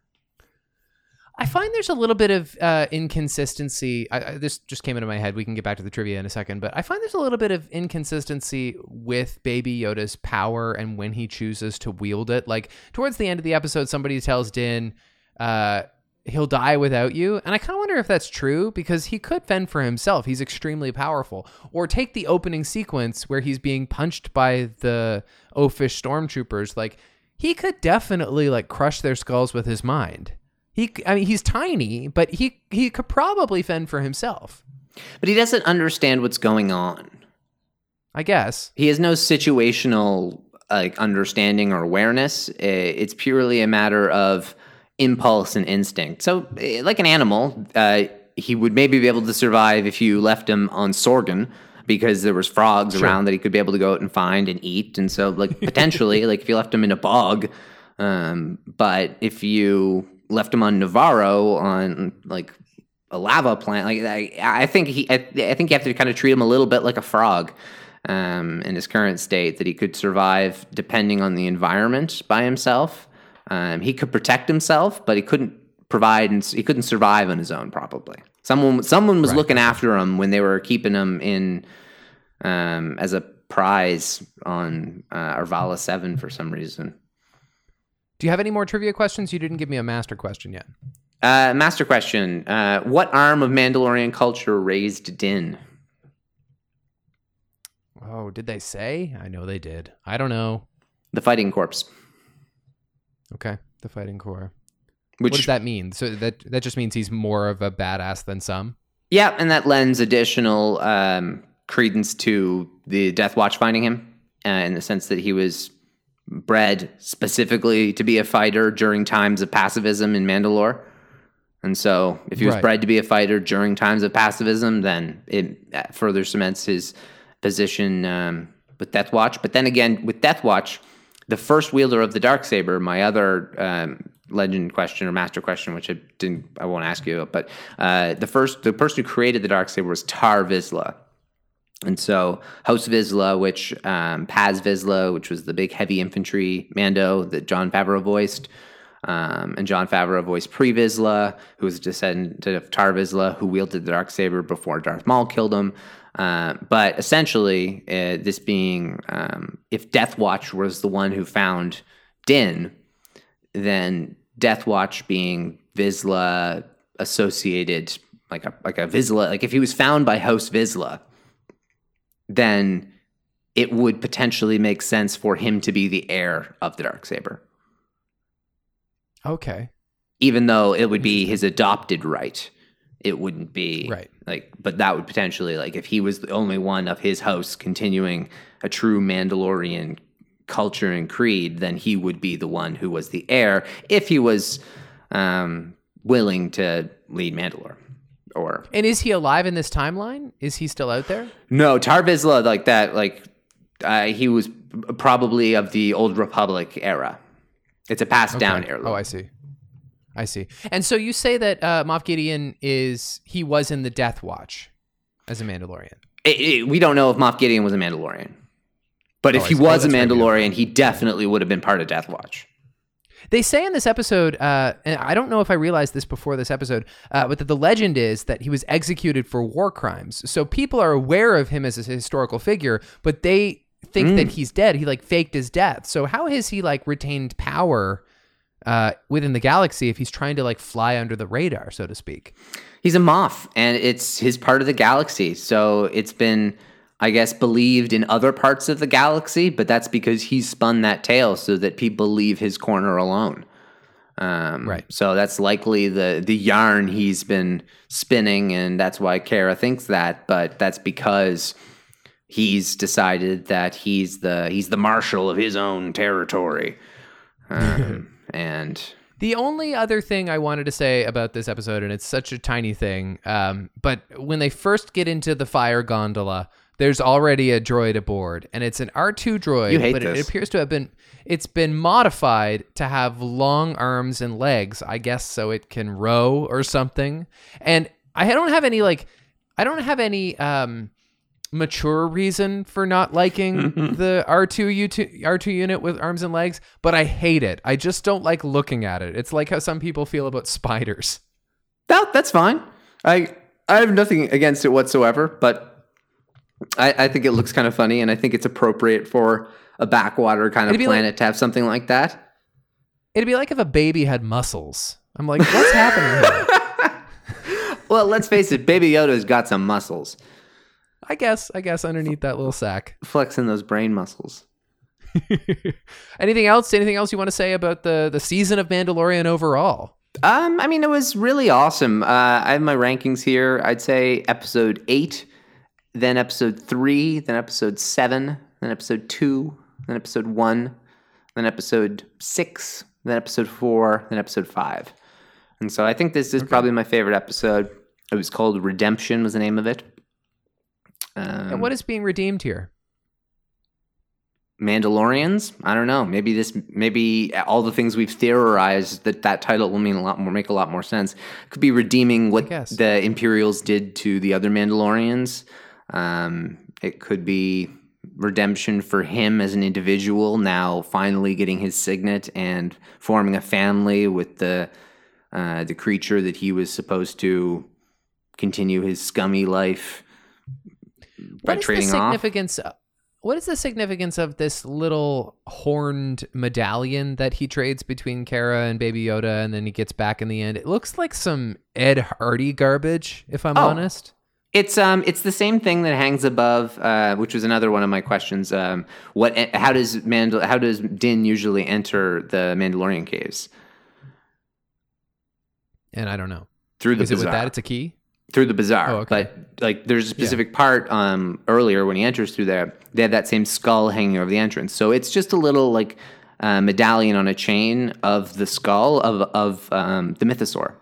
I find there's a little bit of uh, inconsistency. I, I, this just came into my head. We can get back to the trivia in a second, but I find there's a little bit of inconsistency with Baby Yoda's power and when he chooses to wield it. Like towards the end of the episode, somebody tells Din, uh, "He'll die without you," and I kind of wonder if that's true because he could fend for himself. He's extremely powerful. Or take the opening sequence where he's being punched by the oafish stormtroopers. Like he could definitely like crush their skulls with his mind. He, I mean, he's tiny, but he he could probably fend for himself. But he doesn't understand what's going on. I guess he has no situational like understanding or awareness. It's purely a matter of impulse and instinct. So, eh, like an animal, uh, he would maybe be able to survive if you left him on Sorgan because there was frogs sure. around that he could be able to go out and find and eat. And so, like potentially, (laughs) like if you left him in a bog, um, but if you left him on Nevarro on like a lava plant. Like I, I think he, I, I, think you have to kind of treat him a little bit like a frog um, in his current state. That he could survive depending on the environment by himself. Um, he could protect himself, but he couldn't provide and he couldn't survive on his own. Probably someone someone was right. looking after him when they were keeping him in um, as a prize on uh, Arvala Seven for some reason. Do you have any more trivia questions? You didn't give me a master question yet. Uh, master question: uh, What arm of Mandalorian culture raised Din? Oh, did they say? I know they did. I don't know. The Fighting Corps. Okay, the Fighting Corps. Which, what does that mean? So that that just means he's more of a badass than some. Yeah, and that lends additional um, credence to the Death Watch finding him, uh, in the sense that he was bred specifically to be a fighter during times of pacifism in Mandalore. And so, if he was right. bred to be a fighter during times of pacifism, then it uh, further cements his position um, with Death Watch. But then again, with Death Watch, the first wielder of the dark saber, my other um, legend question or master question, which I didn't, I won't ask you, but uh, the first, the person who created the dark saber was Tar Vizsla. And so House Vizsla, which um, Paz Vizsla, which was the big heavy infantry Mando that Jon Favreau voiced, um, and Jon Favreau voiced Pre Vizsla, who was a descendant of Tar Vizsla, who wielded the dark saber before Darth Maul killed him. Uh, but essentially, uh, this being um, if Death Watch was the one who found Din, then Death Watch being Vizsla associated, like a like a Vizsla, like if he was found by House Vizsla then it would potentially make sense for him to be the heir of the dark saber. Okay. Even though it would be his adopted right, it wouldn't be right. Like, but that would potentially like if he was the only one of his house continuing a true Mandalorian culture and creed, then he would be the one who was the heir if he was um, willing to lead Mandalore or and is he alive in this timeline? Is he still out there? No, Tar Vizsla like that. Like uh, he was probably of the old Republic era. It's a passed okay. down era. Oh, I see. I see. And so you say that uh, Moff Gideon is he was in the Death Watch as a Mandalorian. It, it, we don't know if Moff Gideon was a Mandalorian, but oh, if he was oh, a Mandalorian, he definitely would have been part of Death Watch. They say in this episode, uh, and I don't know if I realized this before this episode, uh, but that the legend is that he was executed for war crimes. So people are aware of him as a historical figure, but they think mm. that he's dead. He like faked his death. So how has he like retained power uh, within the galaxy if he's trying to like fly under the radar, so to speak? He's a Moff, and it's his part of the galaxy. So it's been I guess, believed in other parts of the galaxy, but that's because he spun that tale so that people leave his corner alone. Um, right. So that's likely the the yarn he's been spinning, and that's why Cara thinks that. But that's because he's decided that he's the he's the marshal of his own territory, (laughs) um, and. The only other thing I wanted to say about this episode, and it's such a tiny thing, um, but when they first get into the fire gondola, there's already a droid aboard, and it's an R2 droid, but this. it appears to have been it's been modified to have long arms and legs, I guess, so it can row or something. And I don't have any like I don't have any um mature reason for not liking (laughs) the R2 U2 R2 unit with arms and legs, but I hate it. I just don't like looking at it. It's like how some people feel about spiders. That that's fine. I I have nothing against it whatsoever, but I, I think it looks kind of funny, and I think it's appropriate for a backwater kind of be like- planet to have something like that. It'd be like if a baby had muscles. I'm like, what's happening here? (laughs) Well, let's face it, Baby Yoda's got some muscles, I guess, I guess underneath that little sack. flexing those brain muscles. (laughs) anything else? Anything else you want to say about the the season of Mandalorian overall? Um, I mean, it was really awesome. Uh, I have my rankings here. I'd say episode eight, then episode three, then episode seven, then episode two, then episode one, then episode six, then episode four, then episode five. And so I think this is probably my favorite episode. It was called Redemption, was the name of it. Um, and what is being redeemed here? Mandalorians. I don't know. Maybe this, maybe all the things we've theorized that that title will mean a lot more, make a lot more sense. Could be redeeming what the Imperials did to the other Mandalorians. Um, it could be redemption for him as an individual now finally getting his signet and forming a family with the uh, the creature that he was supposed to continue his scummy life by What is the trading off. significance? What is the significance of this little horned medallion that he trades between Cara and Baby Yoda, and then he gets back in the end? It looks like some Ed Hardy garbage, if I'm Oh. honest. It's um it's the same thing that hangs above, uh, which was another one of my questions. Um, what how does Mandal how does Din usually enter the Mandalorian caves And I don't know. through the Is it bazaar? with that? It's a key. through the bazaar. Oh, okay. But like there's a specific part um earlier when he enters through there, they have that same skull hanging over the entrance. So it's just a little like uh, medallion on a chain of the skull of of um, the mythosaur.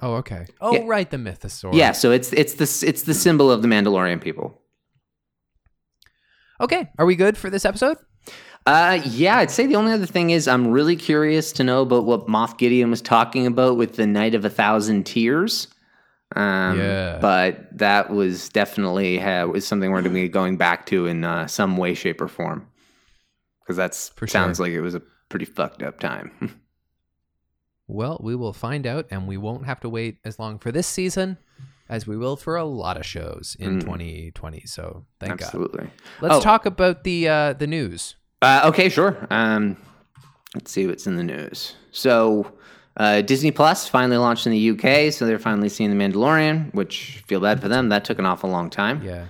Oh, okay. Oh, Yeah. right, the mythosaur. Yeah, so it's it's the it's the symbol of the Mandalorian people. Okay, are we good for this episode? Uh, yeah, I'd say the only other thing is I'm really curious to know about what Moff Gideon was talking about with the Night of a Thousand Tears. Um, Yeah. But that was definitely uh, is something we're going to be going back to in uh, some way, shape, or form. Because that's For sounds like it was a pretty fucked up time. (laughs) Well, we will find out, and we won't have to wait as long for this season as we will for a lot of shows in Mm. 2020. So thank God. Absolutely. Let's Oh. talk about the uh, the news. Uh, okay, sure. Um, let's see what's in the news. So, uh, Disney Plus finally launched in the UK, so they're finally seeing The Mandalorian, which feel bad for them. That took an awful long time. Yeah,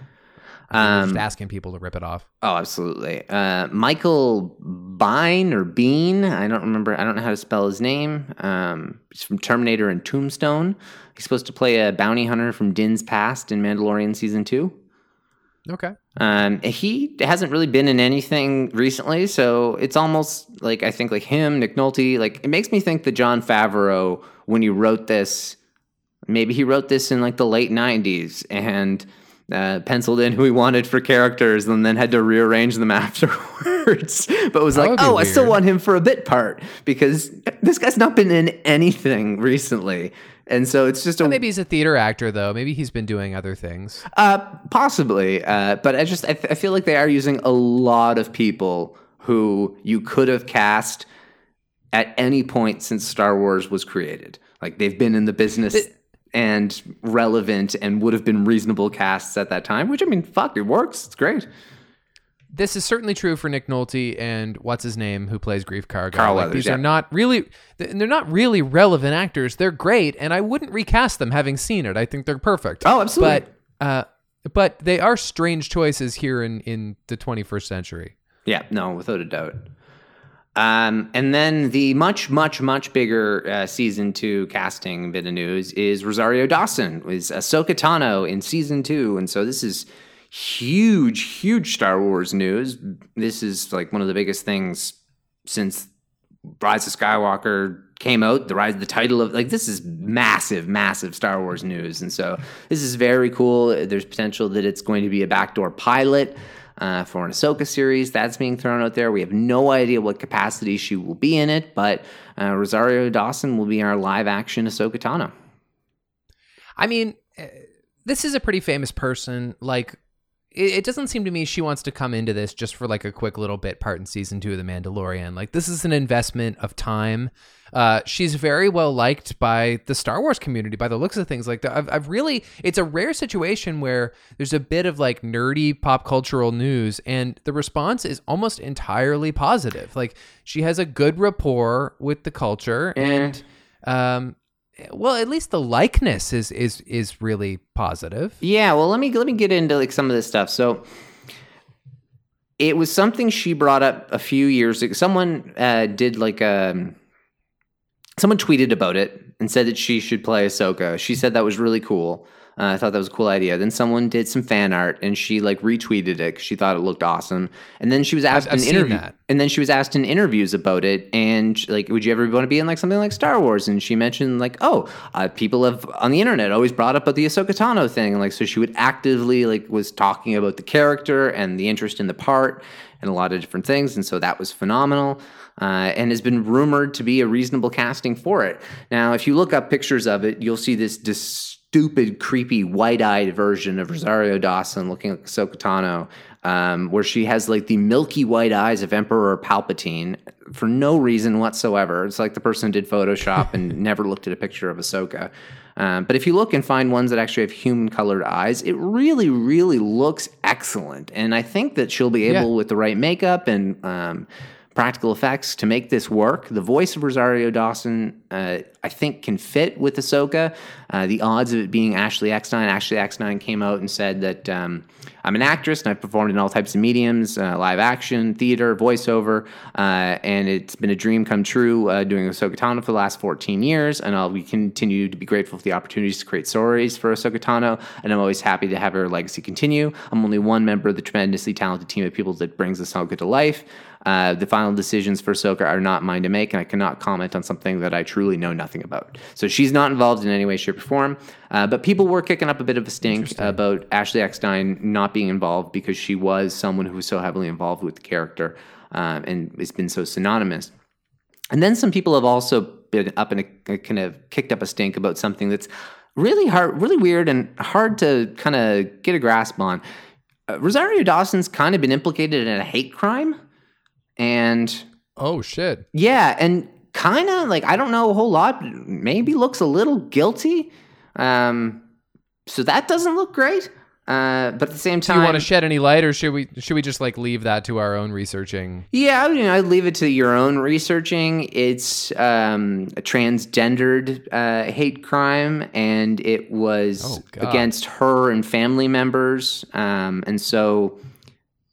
We're just Um, asking people to rip it off. oh, absolutely. Uh, Michael Bine or Bean, I don't remember. I don't know how to spell his name. Um, he's from Terminator and Tombstone. He's supposed to play a bounty hunter from Din's past in Mandalorian season two. Okay. Um, he hasn't really been in anything recently, so it's almost like I think like him, Nick Nolte. Like it makes me think that Jon Favreau, when he wrote this, maybe he wrote this in like the late '90s and uh, penciled in who he wanted for characters, and then had to rearrange them (laughs) afterwards. but was That like, oh, I still want him for a bit part because this guy's not been in anything recently. And so it's just a Maybe he's a theater actor, though. Maybe he's been doing other things. uh, possibly, uh, but I just I, th- I feel like they are using a lot of people who you could have cast at any point since Star Wars was created. Like they've been in the business and relevant and would have been reasonable casts at that time. Which I mean, fuck, it works. It's great. This is certainly true for Nick Nolte and what's his name who plays Greef Karga. Carl Like, Weathers, these yeah. are not really they're not really relevant actors. They're great, and I wouldn't recast them having seen it. I think they're perfect. Oh, absolutely. But uh, but they are strange choices here in in the 21st century. Yeah, no, without a doubt. Um, and then the much, much, much bigger uh, season two casting bit of news is Rosario Dawson is Ahsoka Tano in season two, and so this is huge, huge Star Wars news. This is like one of the biggest things since Rise of Skywalker came out. The rise, the title of like this is massive, massive Star Wars news, and so this is very cool. There's potential that it's going to be a backdoor pilot uh, for an Ahsoka series that's being thrown out there. We have no idea what capacity she will be in it, but uh, Rosario Dawson will be our live action Ahsoka Tano. I mean, uh, this is a pretty famous person. Like, it, it doesn't seem to me she wants to come into this just for like a quick little bit part in season two of The Mandalorian. Like this is an investment of time. Uh, she's very well liked by the Star Wars community by the looks of things. Like I've, I've really, it's a rare situation where there's a bit of like nerdy pop cultural news, and the response is almost entirely positive. Like she has a good rapport with the culture, and um, well, at least the likeness is is is really positive. Yeah, well, let me let me get into like some of this stuff. So it was something she brought up a few years ago. Someone uh, did like a um, someone tweeted about it and said that she should play Ahsoka. She said that was really cool. Uh, I thought that was a cool idea. Then someone did some fan art and she like retweeted it because she thought it looked awesome. And then she was asked I've in interview, that. and then she was asked in interviews about it. And like, would you ever want to be in like something like Star Wars? And she mentioned like, oh, uh, people have on the internet always brought up about the Ahsoka Tano thing. And like, so she would actively like was talking about the character and the interest in the part and a lot of different things. And so that was phenomenal. Uh, and has been rumored to be a reasonable casting for it. Now, if you look up pictures of it, you'll see this dis- stupid, creepy, wide-eyed version of Rosario Dawson looking like Ahsoka Tano, um, where she has like the milky white eyes of Emperor Palpatine for no reason whatsoever. It's like the person did Photoshop and (laughs) never looked at a picture of Ahsoka. Um, but if you look and find ones that actually have human colored eyes, it really, really looks excellent. And I think that she'll be able, Yeah. with the right makeup and um, practical effects, to make this work. The voice of Rosario Dawson, uh, I think, can fit with Ahsoka. Uh, the odds of it being Ashley Eckstein, Ashley Eckstein came out and said that um, I'm an actress and I've performed in all types of mediums, uh, live action, theater, voiceover, uh, and it's been a dream come true uh, doing Ahsoka Tano for the last 14 years, and I'll be continue to be grateful for the opportunities to create stories for Ahsoka Tano, and I'm always happy to have her legacy continue. I'm only one member of the tremendously talented team of people that brings Ahsoka to life. Uh, the final decisions for Ahsoka are not mine to make, and I cannot comment on something that I truly know nothing about. So she's not involved in any way, shape, or form. Uh, but people were kicking up a bit of a stink about Ashley Eckstein not being involved because she was someone who was so heavily involved with the character um, and has been so synonymous. And then some people have also been up in a, a kind of kicked up a stink about something that's really hard, really weird, and hard to kind of get a grasp on. Uh, Rosario Dawson's kind of been implicated in a hate crime, and Oh shit. yeah, and kind of like I don't know a whole lot. Maybe looks a little guilty. Um, so that doesn't look great. Uh, but at the same time, Do you want to shed any light, or should we should we just like leave that to our own researching? Yeah, I mean, I'd leave it to your own researching. It's um, a transgendered uh, hate crime, and it was Oh, against her and family members. Um, and so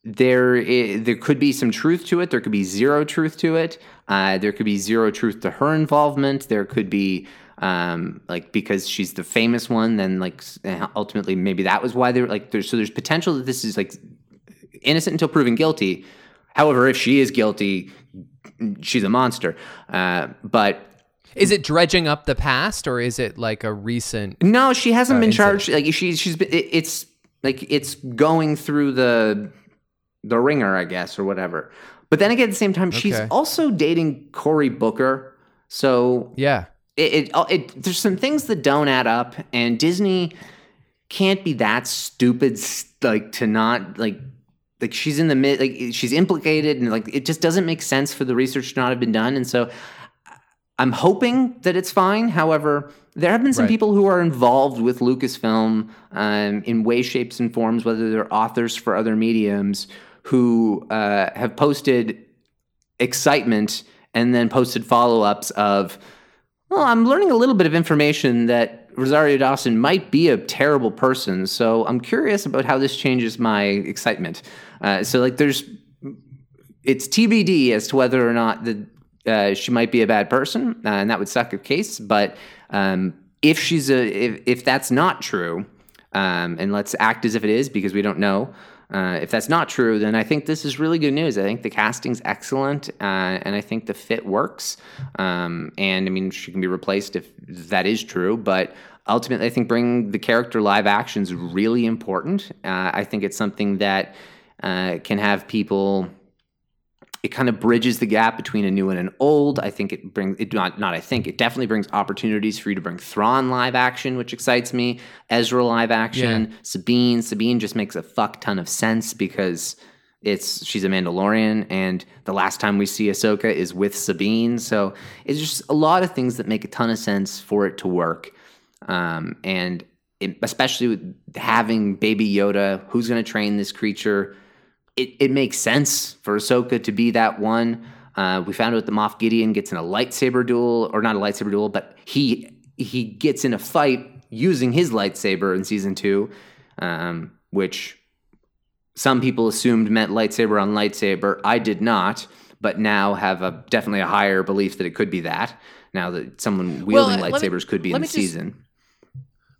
there, there could be some truth to it. There could be zero truth to it. Uh, there could be zero truth to her involvement. There could be um, like because she's the famous one, then like ultimately maybe that was why they're like there's so there's potential that this is like innocent until proven guilty. However, if she is guilty, she's a monster. Uh, but Is it dredging up the past, or is it like a recent? no, she hasn't Uh, been incident. charged. Like she's she's been, it, it's like it's going through the the ringer, I guess, or whatever. But then again, at the same time, she's Okay. also dating Cory Booker. So Yeah. it, it, it there's some things that don't add up and disney can't be that stupid like to not like like she's in the mid like she's implicated and like it just doesn't make sense for the research to not have been done and so i'm hoping that it's fine however there have been some Right. people who are involved with lucasfilm um, in ways shapes and forms whether they're authors for other mediums who uh, have posted excitement and then posted follow-ups of well, I'm learning a little bit of information that Rosario Dawson might be a terrible person. So I'm curious about how this changes my excitement. Uh, so, like, there's it's TBD as to whether or not the uh, she might be a bad person, uh, and that would suck a case. But um, if she's a if, if that's not true, um, and let's act as if it is because we don't know. Uh, if that's not true, then I think this is really good news. I think the casting's excellent, uh, and I think the fit works. Um, and I mean, she can be replaced if that is true, but ultimately, I think bringing the character live action is really important. Uh, I think it's something that uh, can have people it kind of bridges the gap between a new and an old. I think it brings it not not I think it definitely brings opportunities for you to bring Thrawn live action, which excites me. Ezra live action, Yeah. Sabine. Sabine just makes a fuck ton of sense because it's she's a Mandalorian, and the last time we see Ahsoka is with Sabine. So it's just a lot of things that make a ton of sense for it to work, um, and it, especially with having Baby Yoda, who's going to train this creature. It, it makes sense for Ahsoka to be that one. Uh, we found out that Moff Gideon gets in a lightsaber duel, or not a lightsaber duel, but he he gets in a fight using his lightsaber in season two, um, which some people assumed meant lightsaber on lightsaber. I did not, but now have a definitely a higher belief that it could be that. Now that someone Well, wielding uh, let me- lightsabers could be in the just- season.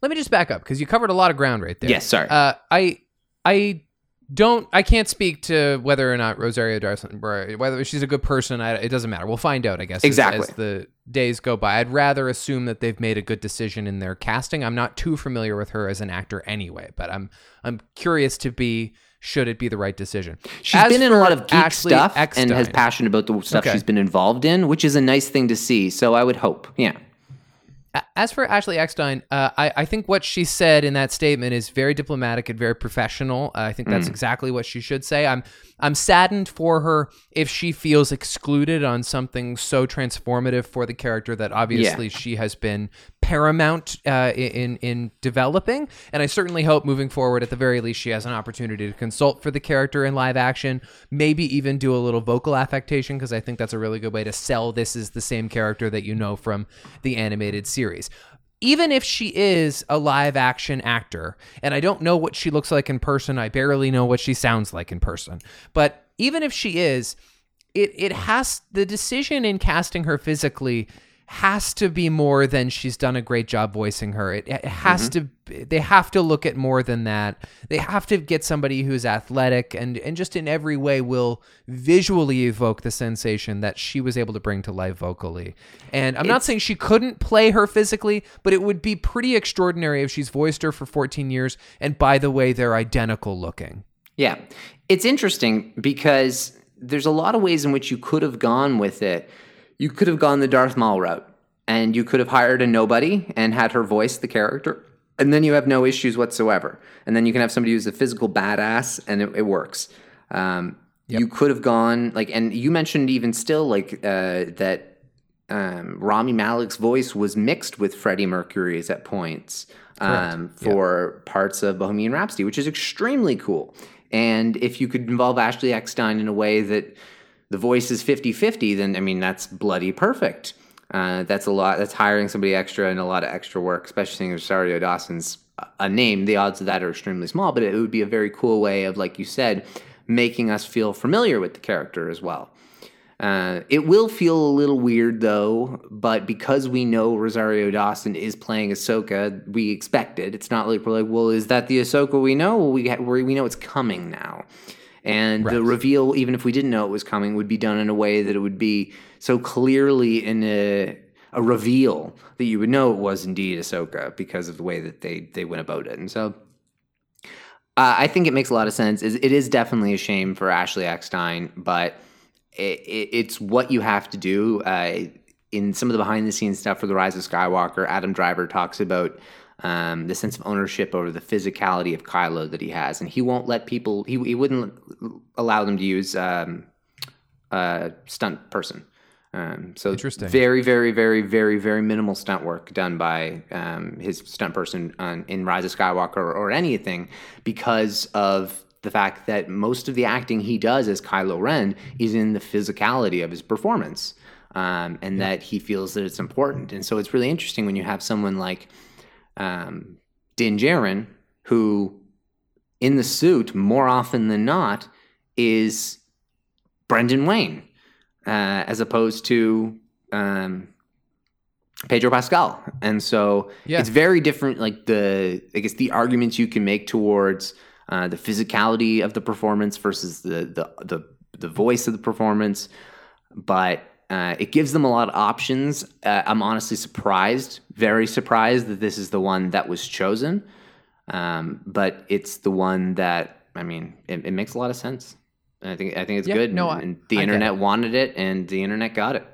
Let me just back up because you covered a lot of ground right there. Yes, sorry. Uh, I I don't I can't speak to whether or not Rosario Dawson whether she's a good person. I, it doesn't matter. We'll find out, I guess, as- Exactly. as, the days go by. I'd rather assume that they've made a good decision in their casting. I'm not too familiar with her as an actor anyway, but I'm I'm curious to be should it be the right decision. She's As been in a lot of geek Ashley stuff and has passion about the stuff Okay. she's been involved in, which is a nice thing to see. So I would hope, yeah. As for Ashley Eckstein, uh, I, I think what she said in that statement is very diplomatic and very professional. Uh, I think that's exactly what she should say. I'm I'm saddened for her if she feels excluded on something so transformative for the character that obviously she has been paramount uh, in in developing. And I certainly hope moving forward, at the very least, she has an opportunity to consult for the character in live action. Maybe even do a little vocal affectation because I think that's a really good way to sell this is the same character that you know from the animated series even if she is a live action actor, and I don't know what she looks like in person, I barely know what she sounds like in person, but even if she is, it it has the decision in casting her physically has to be more than she's done a great job voicing her. It, it has mm-hmm. to they have to look at more than that. They have to get somebody who's athletic and and just in every way will visually evoke the sensation that she was able to bring to life vocally. And I'm not saying she couldn't play her physically, but it would be pretty extraordinary if she's voiced her for 14 years and by the way they're identical looking. Yeah. It's interesting because there's a lot of ways in which you could have gone with it. You could have gone the Darth Maul route and you could have hired a nobody and had her voice the character. And then you have no issues whatsoever. And then you can have somebody who's a physical badass and it, it works. Um, You could have gone like, and you mentioned even still like uh, that um, Rami Malek's voice was mixed with Freddie Mercury's at points um, for parts of Bohemian Rhapsody, which is extremely cool. And if you could involve Ashley Eckstein in a way that the voice is 50 50, then I mean, that's bloody perfect. Uh, that's a lot. That's hiring somebody extra and a lot of extra work, especially seeing Rosario Dawson's a- a name. The odds of that are extremely small, but it would be a very cool way of, like you said, making us feel familiar with the character as well. Uh, it will feel a little weird though, but because we know Rosario Dawson is playing Ahsoka, we expect it. It's not like we're like, well, is that the Ahsoka we know? Well, we ha- we we know it's coming now, and the reveal, even if we didn't know it was coming, would be done in a way that it would be so clearly in a a reveal that you would know it was indeed Ahsoka because of the way that they they went about it, and so. Uh, I think it makes a lot of sense. It it is definitely a shame for Ashley Eckstein, but it, it, it's what you have to do. Uh, in some of the behind the scenes stuff for The Rise of Skywalker, Adam Driver talks about um, the sense of ownership over the physicality of Kylo that he has. And he won't let people, he, he wouldn't allow them to use um, a stunt person. Um, so Interesting. very, very, very, very, very minimal stunt work done by um, his stunt person on, in Rise of Skywalker or, or anything because of the fact that most of the acting he does as Kylo Ren is in the physicality of his performance, um, and that he feels that it's important. And so it's really interesting when you have someone like um, Din Djarin, who in the suit more often than not is Brendan Wayne, uh, as opposed to um, Pedro Pascal. And so Yeah. it's very different. Like the, I guess the arguments you can make towards uh, the physicality of the performance versus the the the, the voice of the performance, but. Uh, it gives them a lot of options. Uh, I'm honestly surprised, very surprised that this is the one that was chosen. Um, but it's the one that I mean, it, it makes a lot of sense. I think I think it's Yeah, good. no, and, and the I internet wanted it, and the internet got it.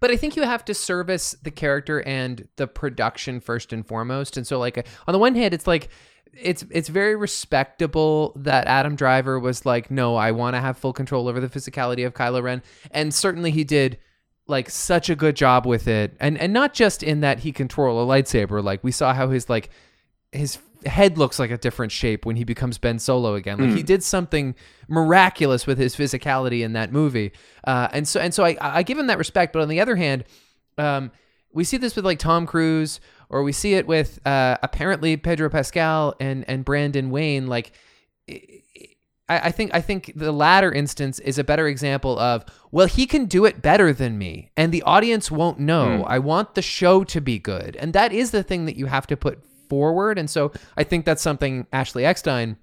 But I think you have to service the character and the production first and foremost. And so, like, on the one hand, it's like it's it's very respectable that Adam Driver was like, no, I want to have full control over the physicality of Kylo Ren, and certainly he did like such a good job with it, and and not just in that he can twirl a lightsaber. Like we saw how his like his head looks like a different shape when he becomes Ben Solo again. Like he did something miraculous with his physicality in that movie, uh, and so and so I, I give him that respect. But on the other hand, um, we see this with like Tom Cruise, or we see it with uh, apparently Pedro Pascal and and Brendan Wayne. Like I, I think I think the latter instance is a better example of well, he can do it better than me, and the audience won't know. I want the show to be good, and that is the thing that you have to put forward. And so I think that's something Ashley Eckstein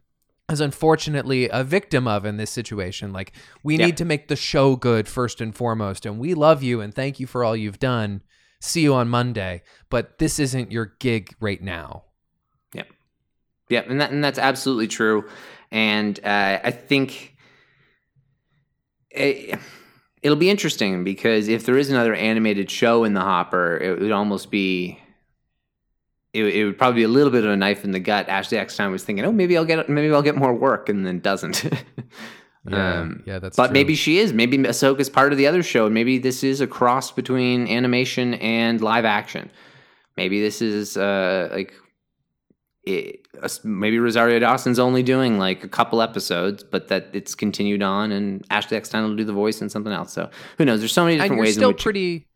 is unfortunately a victim of in this situation. Like we Yeah. need to make the show good first and foremost, and we love you and thank you for all you've done. See you on Monday, but this isn't your gig right now. Yeah, yeah, and that and that's absolutely true. And uh, I think it, it'll be interesting because if there is another animated show in the hopper, it would almost be. It, it would probably be a little bit of a knife in the gut. Ashley Eckstein was thinking, "Oh, maybe I'll get maybe I'll get more work," and then doesn't. (laughs) Um, yeah, that's but true. maybe she is. Maybe Ahsoka's part of the other show. Maybe this is a cross between animation and live action. Maybe this is uh, like it, maybe Rosario Dawson's only doing like a couple episodes, but that it's continued on, and Ashley Eckstein will do the voice and something else. So who knows? There's so many different ways still in which pretty.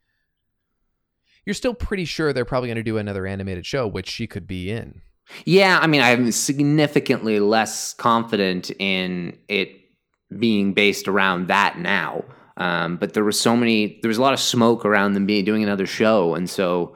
You're still pretty sure they're probably going to do another animated show, which she could be in. Yeah, I mean, I'm significantly less confident in it being based around that now. Um, but there was so many, there was a lot of smoke around them being doing another show, and so,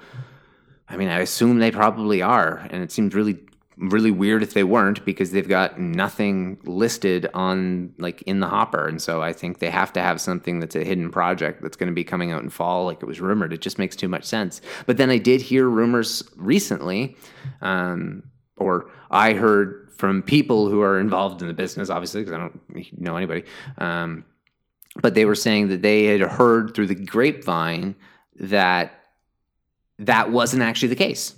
I mean, I assume they probably are, and it seems really, really weird if they weren't because they've got nothing listed on like in the hopper, and so I think they have to have something that's a hidden project that's going to be coming out in fall, like it was rumored. It just makes too much sense. But then I did hear rumors recently, um, or I heard from people who are involved in the business, obviously, because I don't know anybody. Um, but they were saying that they had heard through the grapevine that that wasn't actually the case,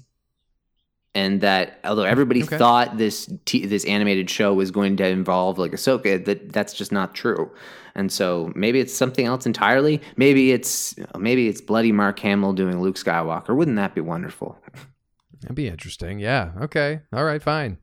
and that although everybody Okay. thought this t- this animated show was going to involve like Ahsoka, that that's just not true. And so maybe it's something else entirely. Maybe it's maybe it's bloody Mark Hamill doing Luke Skywalker. Wouldn't that be wonderful? That'd be interesting. Yeah. Okay. All right. Fine.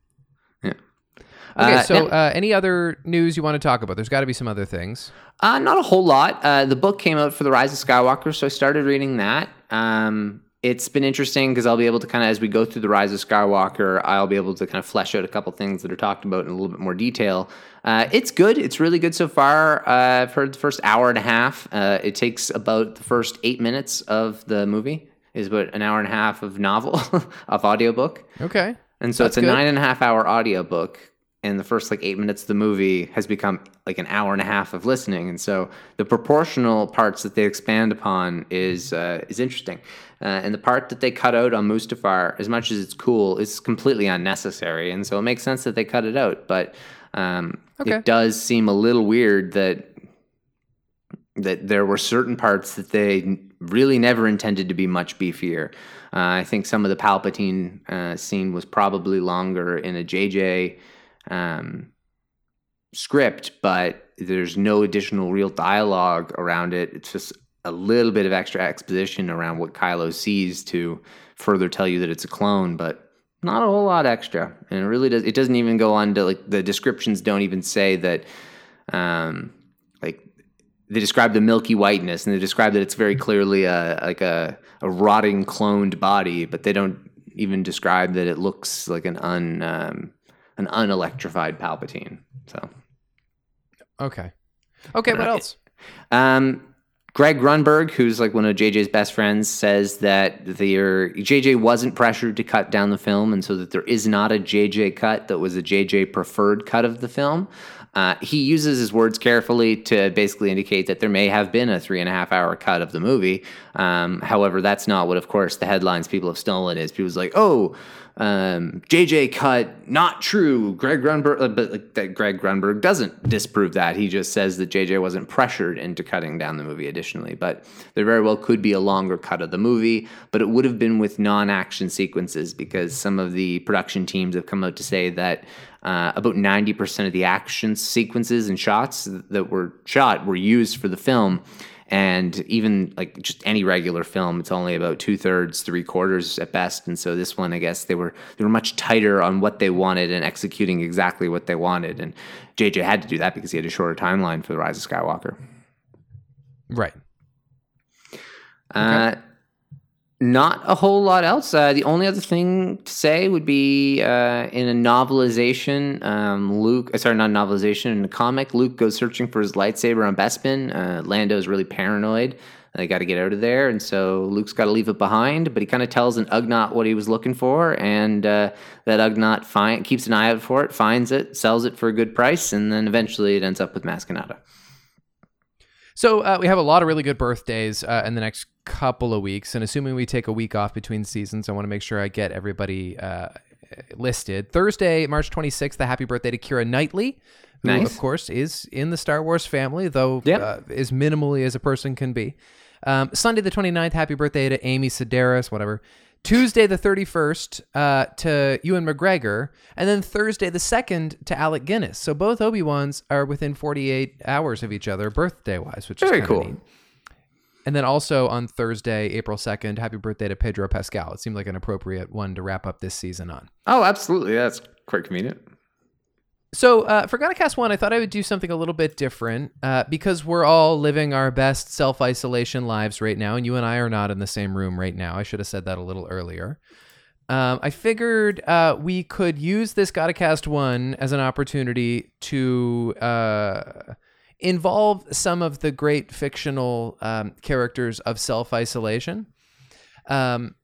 Okay. Uh, so, uh, any other news you want to talk about? There's got to be some other things. Uh, not a whole lot. Uh, the book came out for the Rise of Skywalker, so I started reading that. Um, it's been interesting because I'll be able to kind of, as we go through the Rise of Skywalker, I'll be able to kind of flesh out a couple things that are talked about in a little bit more detail. Uh, it's good. It's really good so far. Uh, I've heard the first hour and a half. Uh, it takes about the first eight minutes of the movie. Is about an hour and a half of novel (laughs) of audiobook. Okay. And so That's it's a good. nine and a half hour audiobook. And the first like eight minutes of the movie has become like an hour and a half of listening. And so the proportional parts that they expand upon is uh, is interesting. Uh, and the part that they cut out on Mustafar, as much as it's cool, is completely unnecessary. And so it makes sense that they cut it out. But um, Okay. it does seem a little weird that that there were certain parts that they really never intended to be much beefier. Uh, I think some of the Palpatine uh, scene was probably longer in a JJ um, script, but there's no additional real dialogue around it. It's just a little bit of extra exposition around what Kylo sees to further tell you that it's a clone, but not a whole lot extra. And it really does. It doesn't even go on to like the descriptions don't even say that. Um, like they describe the milky whiteness and they describe that it's very clearly a like a, a rotting cloned body, but they don't even describe that it looks like an un um, an unelectrified Palpatine. So, Okay. Okay. What Uh, else? um, Greg Grunberg, who's like one of JJ's best friends, says that their JJ wasn't pressured to cut down the film, and so that there is not a JJ cut that was a JJ preferred cut of the film. Uh, he uses his words carefully to basically indicate that there may have been a three and a half hour cut of the movie. Um, however, that's not what, of course, the headlines people have stolen is. People's like, oh, um, JJ cut, not true. Greg Grunberg, uh, but like, that Greg Grunberg doesn't disprove that. He just says that JJ wasn't pressured into cutting down the movie additionally. But there very well could be a longer cut of the movie, but it would have been with non action sequences because some of the production teams have come out to say that uh, about 90% of the action sequences and shots that were shot were used for the film and even like just any regular film it's only about two-thirds three quarters at best. And so this one i guess they were they were much tighter on what they wanted and executing exactly what they wanted. And jj had to do that because he had a shorter timeline for the rise of skywalker. Right. uh, not a whole lot else. Uh, the only other thing to say would be uh, in a novelization, um, Luke, uh, sorry, not novelization, in a comic, Luke goes searching for his lightsaber on Bespin. Uh, Lando's really paranoid. They got to get out of there. And so Luke's got to leave it behind, but he kind of tells an Ugnaught what he was looking for. And uh, that Ugnaught find, keeps an eye out for it, finds it, sells it for a good price, and then eventually it ends up with Maz Kanata. So uh, we have a lot of really good birthdays uh, in the next couple of weeks, and assuming we take a week off between seasons, I want to make sure I get everybody uh, listed. Thursday, March 26th, the happy birthday to Keira Knightley, who Nice. of course is in the Star Wars family, though Yep. uh, as minimally as a person can be. Um, Sunday the 29th, happy birthday to Amy Sedaris, whatever. Tuesday the 31st uh, to Ewan McGregor, and then Thursday the 2nd to Alec Guinness. So both Obi-Wans are within 48 hours of each other birthday-wise, which Very is cool. neat. And then also on Thursday, April 2nd, happy birthday to Pedro Pascal. It seemed like an appropriate one to wrap up this season on. Oh, absolutely. That's quite convenient. So uh, for Cast One, I thought I would do something a little bit different uh, because we're all living our best self isolation lives right now, and you and I are not in the same room right now. I should have said that a little earlier. Um, I figured uh, we could use this Cast One as an opportunity to uh, involve some of the great fictional um, characters of self isolation. Um,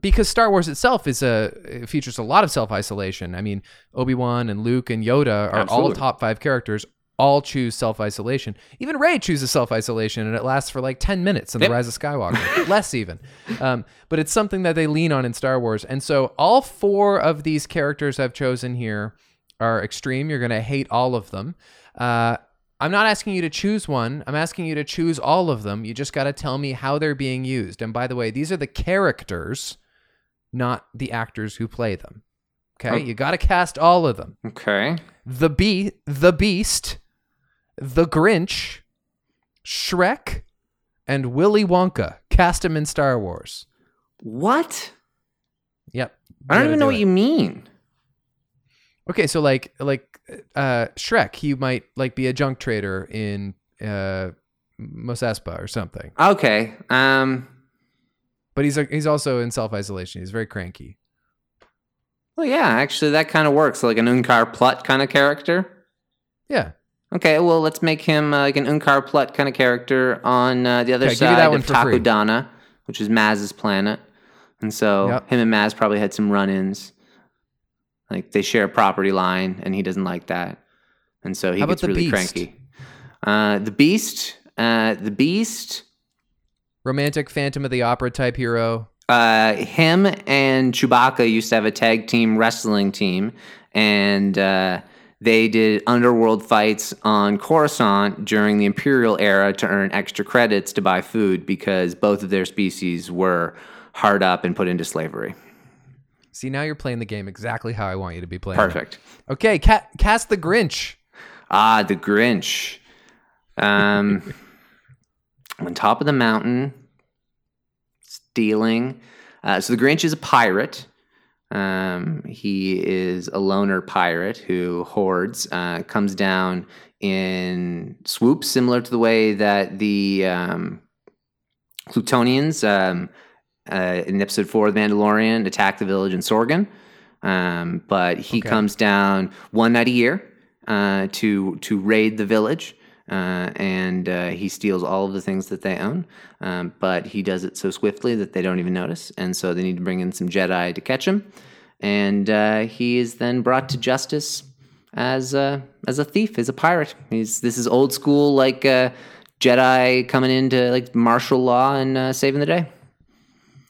because Star Wars itself is a it features a lot of self isolation. I mean, Obi Wan and Luke and Yoda are all top five characters. All choose self isolation. Even Rey chooses self isolation, and it lasts for like ten minutes in Yep. the Rise of Skywalker, (laughs) less even. Um, but it's something that they lean on in Star Wars, and so all four of these characters I've chosen here are extreme. You're gonna hate all of them. Uh, I'm not asking you to choose one. I'm asking you to choose all of them. You just got to tell me how they're being used. And by the way, these are the characters, not the actors who play them. Okay? Oh. You got to cast all of them. Okay. The Be the Beast, The Grinch, Shrek, and Willy Wonka. Cast them in Star Wars. What? Yep. I don't even know do what you mean. Okay, so like like uh Shrek, he might like be a junk trader in uh Mos Espa or something. Okay. Um. But he's a, he's also in self isolation. He's very cranky. Well, yeah. Actually, that kind of works. Like an Unkar Plutt kind of character. Yeah. Okay. Well, let's make him uh, like an Unkar Plutt kind of character on uh, the other Okay, side of. Takodana, which is Maz's planet. And so Yep. him and Maz probably had some run-ins. Like they share a property line, and he doesn't like that, and so he How about gets the really Beast? cranky. Uh, the Beast. Uh, the Beast. Romantic Phantom of the Opera type hero. uh, him and Chewbacca used to have a tag team wrestling team, and uh, they did underworld fights on Coruscant during the Imperial era to earn extra credits to buy food because both of their species were hard up and put into slavery. See, now you're playing the game exactly how I want you to be playing. it. Perfect. Okay, ca- cast the Grinch. Ah, the Grinch. Um, (laughs) on top of the mountain, stealing. Uh, so the Grinch is a pirate. Um, he is a loner pirate who hoards, uh, comes down in swoops, similar to the way that the um, Klatooinians um, uh, in episode four of The Mandalorian attack the village in Sorgan. Um, but he Okay. comes down one night a year uh, to to raid the village, uh, and uh, he steals all of the things that they own. Um, but he does it so swiftly that they don't even notice, and so they need to bring in some Jedi to catch him. And uh, he is then brought to justice as a as a thief, as a pirate. He's this is old school like uh, Jedi coming into like martial law and uh, saving the day.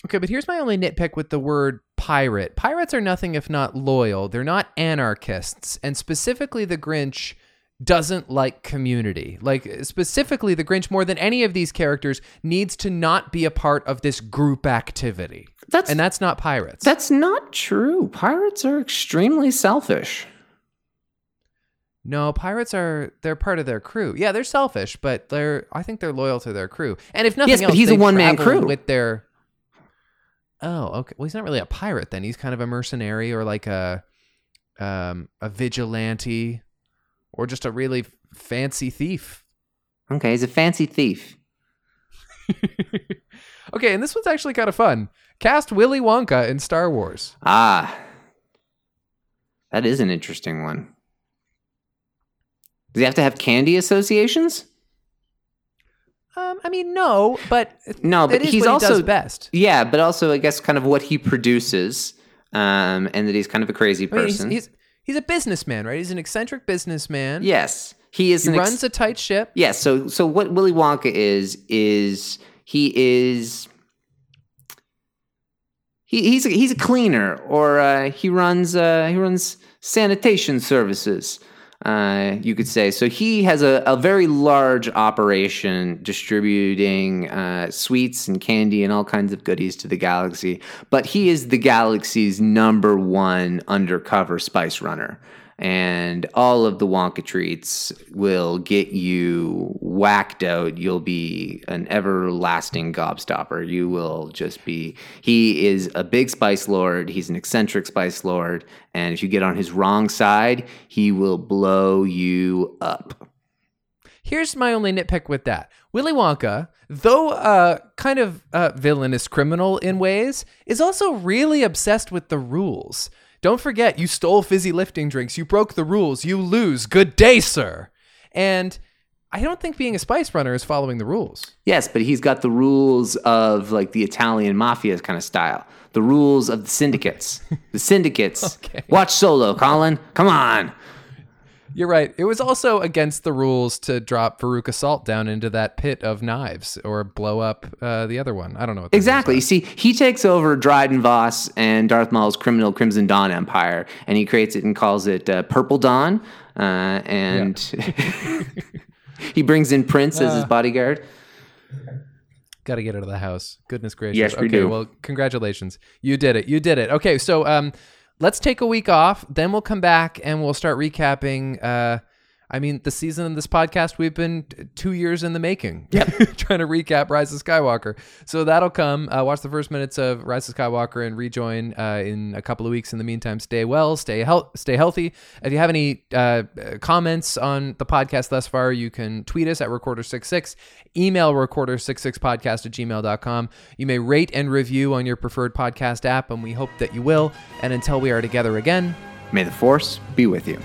Okay, but here's my only nitpick with the word pirate. Pirates are nothing if not loyal. They're not anarchists. And specifically, the Grinch doesn't like community. Like, specifically, the Grinch, more than any of these characters, needs to not be a part of this group activity. That's And that's not pirates. that's not true. Pirates are extremely selfish. No, pirates are they're part of their crew. Yeah, they're selfish, but they're I think they're loyal to their crew. And if nothing Yes, but else, he's a one-man travel crew. with their Oh, okay. Well, he's not really a pirate then. He's kind of a mercenary or like a um a vigilante or just a really fancy thief. Okay, he's a fancy thief. (laughs) okay, and this one's actually kind of fun. Cast Willy Wonka in Star Wars. Ah, that is an interesting one. Does he have to have candy associations? Um, I mean, no, but No, but he's also he does best. Yeah, but also I guess kind of what he produces, um, and that he's kind of a crazy I mean, he's, person. he's he's a businessman, right? He's an eccentric businessman. yes, he is. he an ex- runs a tight ship. Yes. So so what Willy Wonka is is he is he, he's a, he's a cleaner or uh, he runs uh, he runs sanitation services. Uh, you could say so. He has a, a very large operation distributing uh, sweets and candy and all kinds of goodies to the galaxy. But he is the galaxy's number one undercover spice runner and all of the Wonka treats will get you whacked out. You'll be an everlasting gobstopper. You will just be. He is a big spice lord. He's an eccentric spice lord, and if you get on his wrong side, he will blow you up. Here's my only nitpick with that. Willy Wonka, though uh, kind of uh, villainous criminal in ways, is also really obsessed with the rules. Don't forget, you stole fizzy lifting drinks. You broke the rules. You lose. Good day, sir. And I don't think being a spice runner is following the rules. Yes, but he's got the rules of like the Italian mafia kind of style. The rules of the syndicates. The syndicates. (laughs) Okay. Watch Solo, Colin. Come on. You're right. It was also against the rules to drop Veruca Salt down into that pit of knives or blow up uh, the other one. I don't know what Exactly. You see, he takes over Dryden Voss and Darth Maul's criminal Crimson Dawn Empire, and he creates it and calls it uh, Purple Dawn. Uh, and (laughs) he brings in Prince as his bodyguard. Got to get out of the house. Goodness gracious. Yes, we okay, do. well, congratulations. You did it. You did it. Okay, so um, let's take a week off. Then we'll come back and we'll start recapping. Uh, I mean, the season of this podcast, we've been two years in the making. (laughs) Yep. trying to recap Rise of Skywalker. So that'll come. Uh, watch the first minutes of Rise of Skywalker and rejoin uh, in a couple of weeks. In the meantime, stay well, stay health, stay healthy. If you have any uh, comments on the podcast thus far, you can tweet us at recorder66, email recorder66podcast at gmail.com. You may rate and review on your preferred podcast app, and we hope that you will. And until we are together again, May the Force be with you.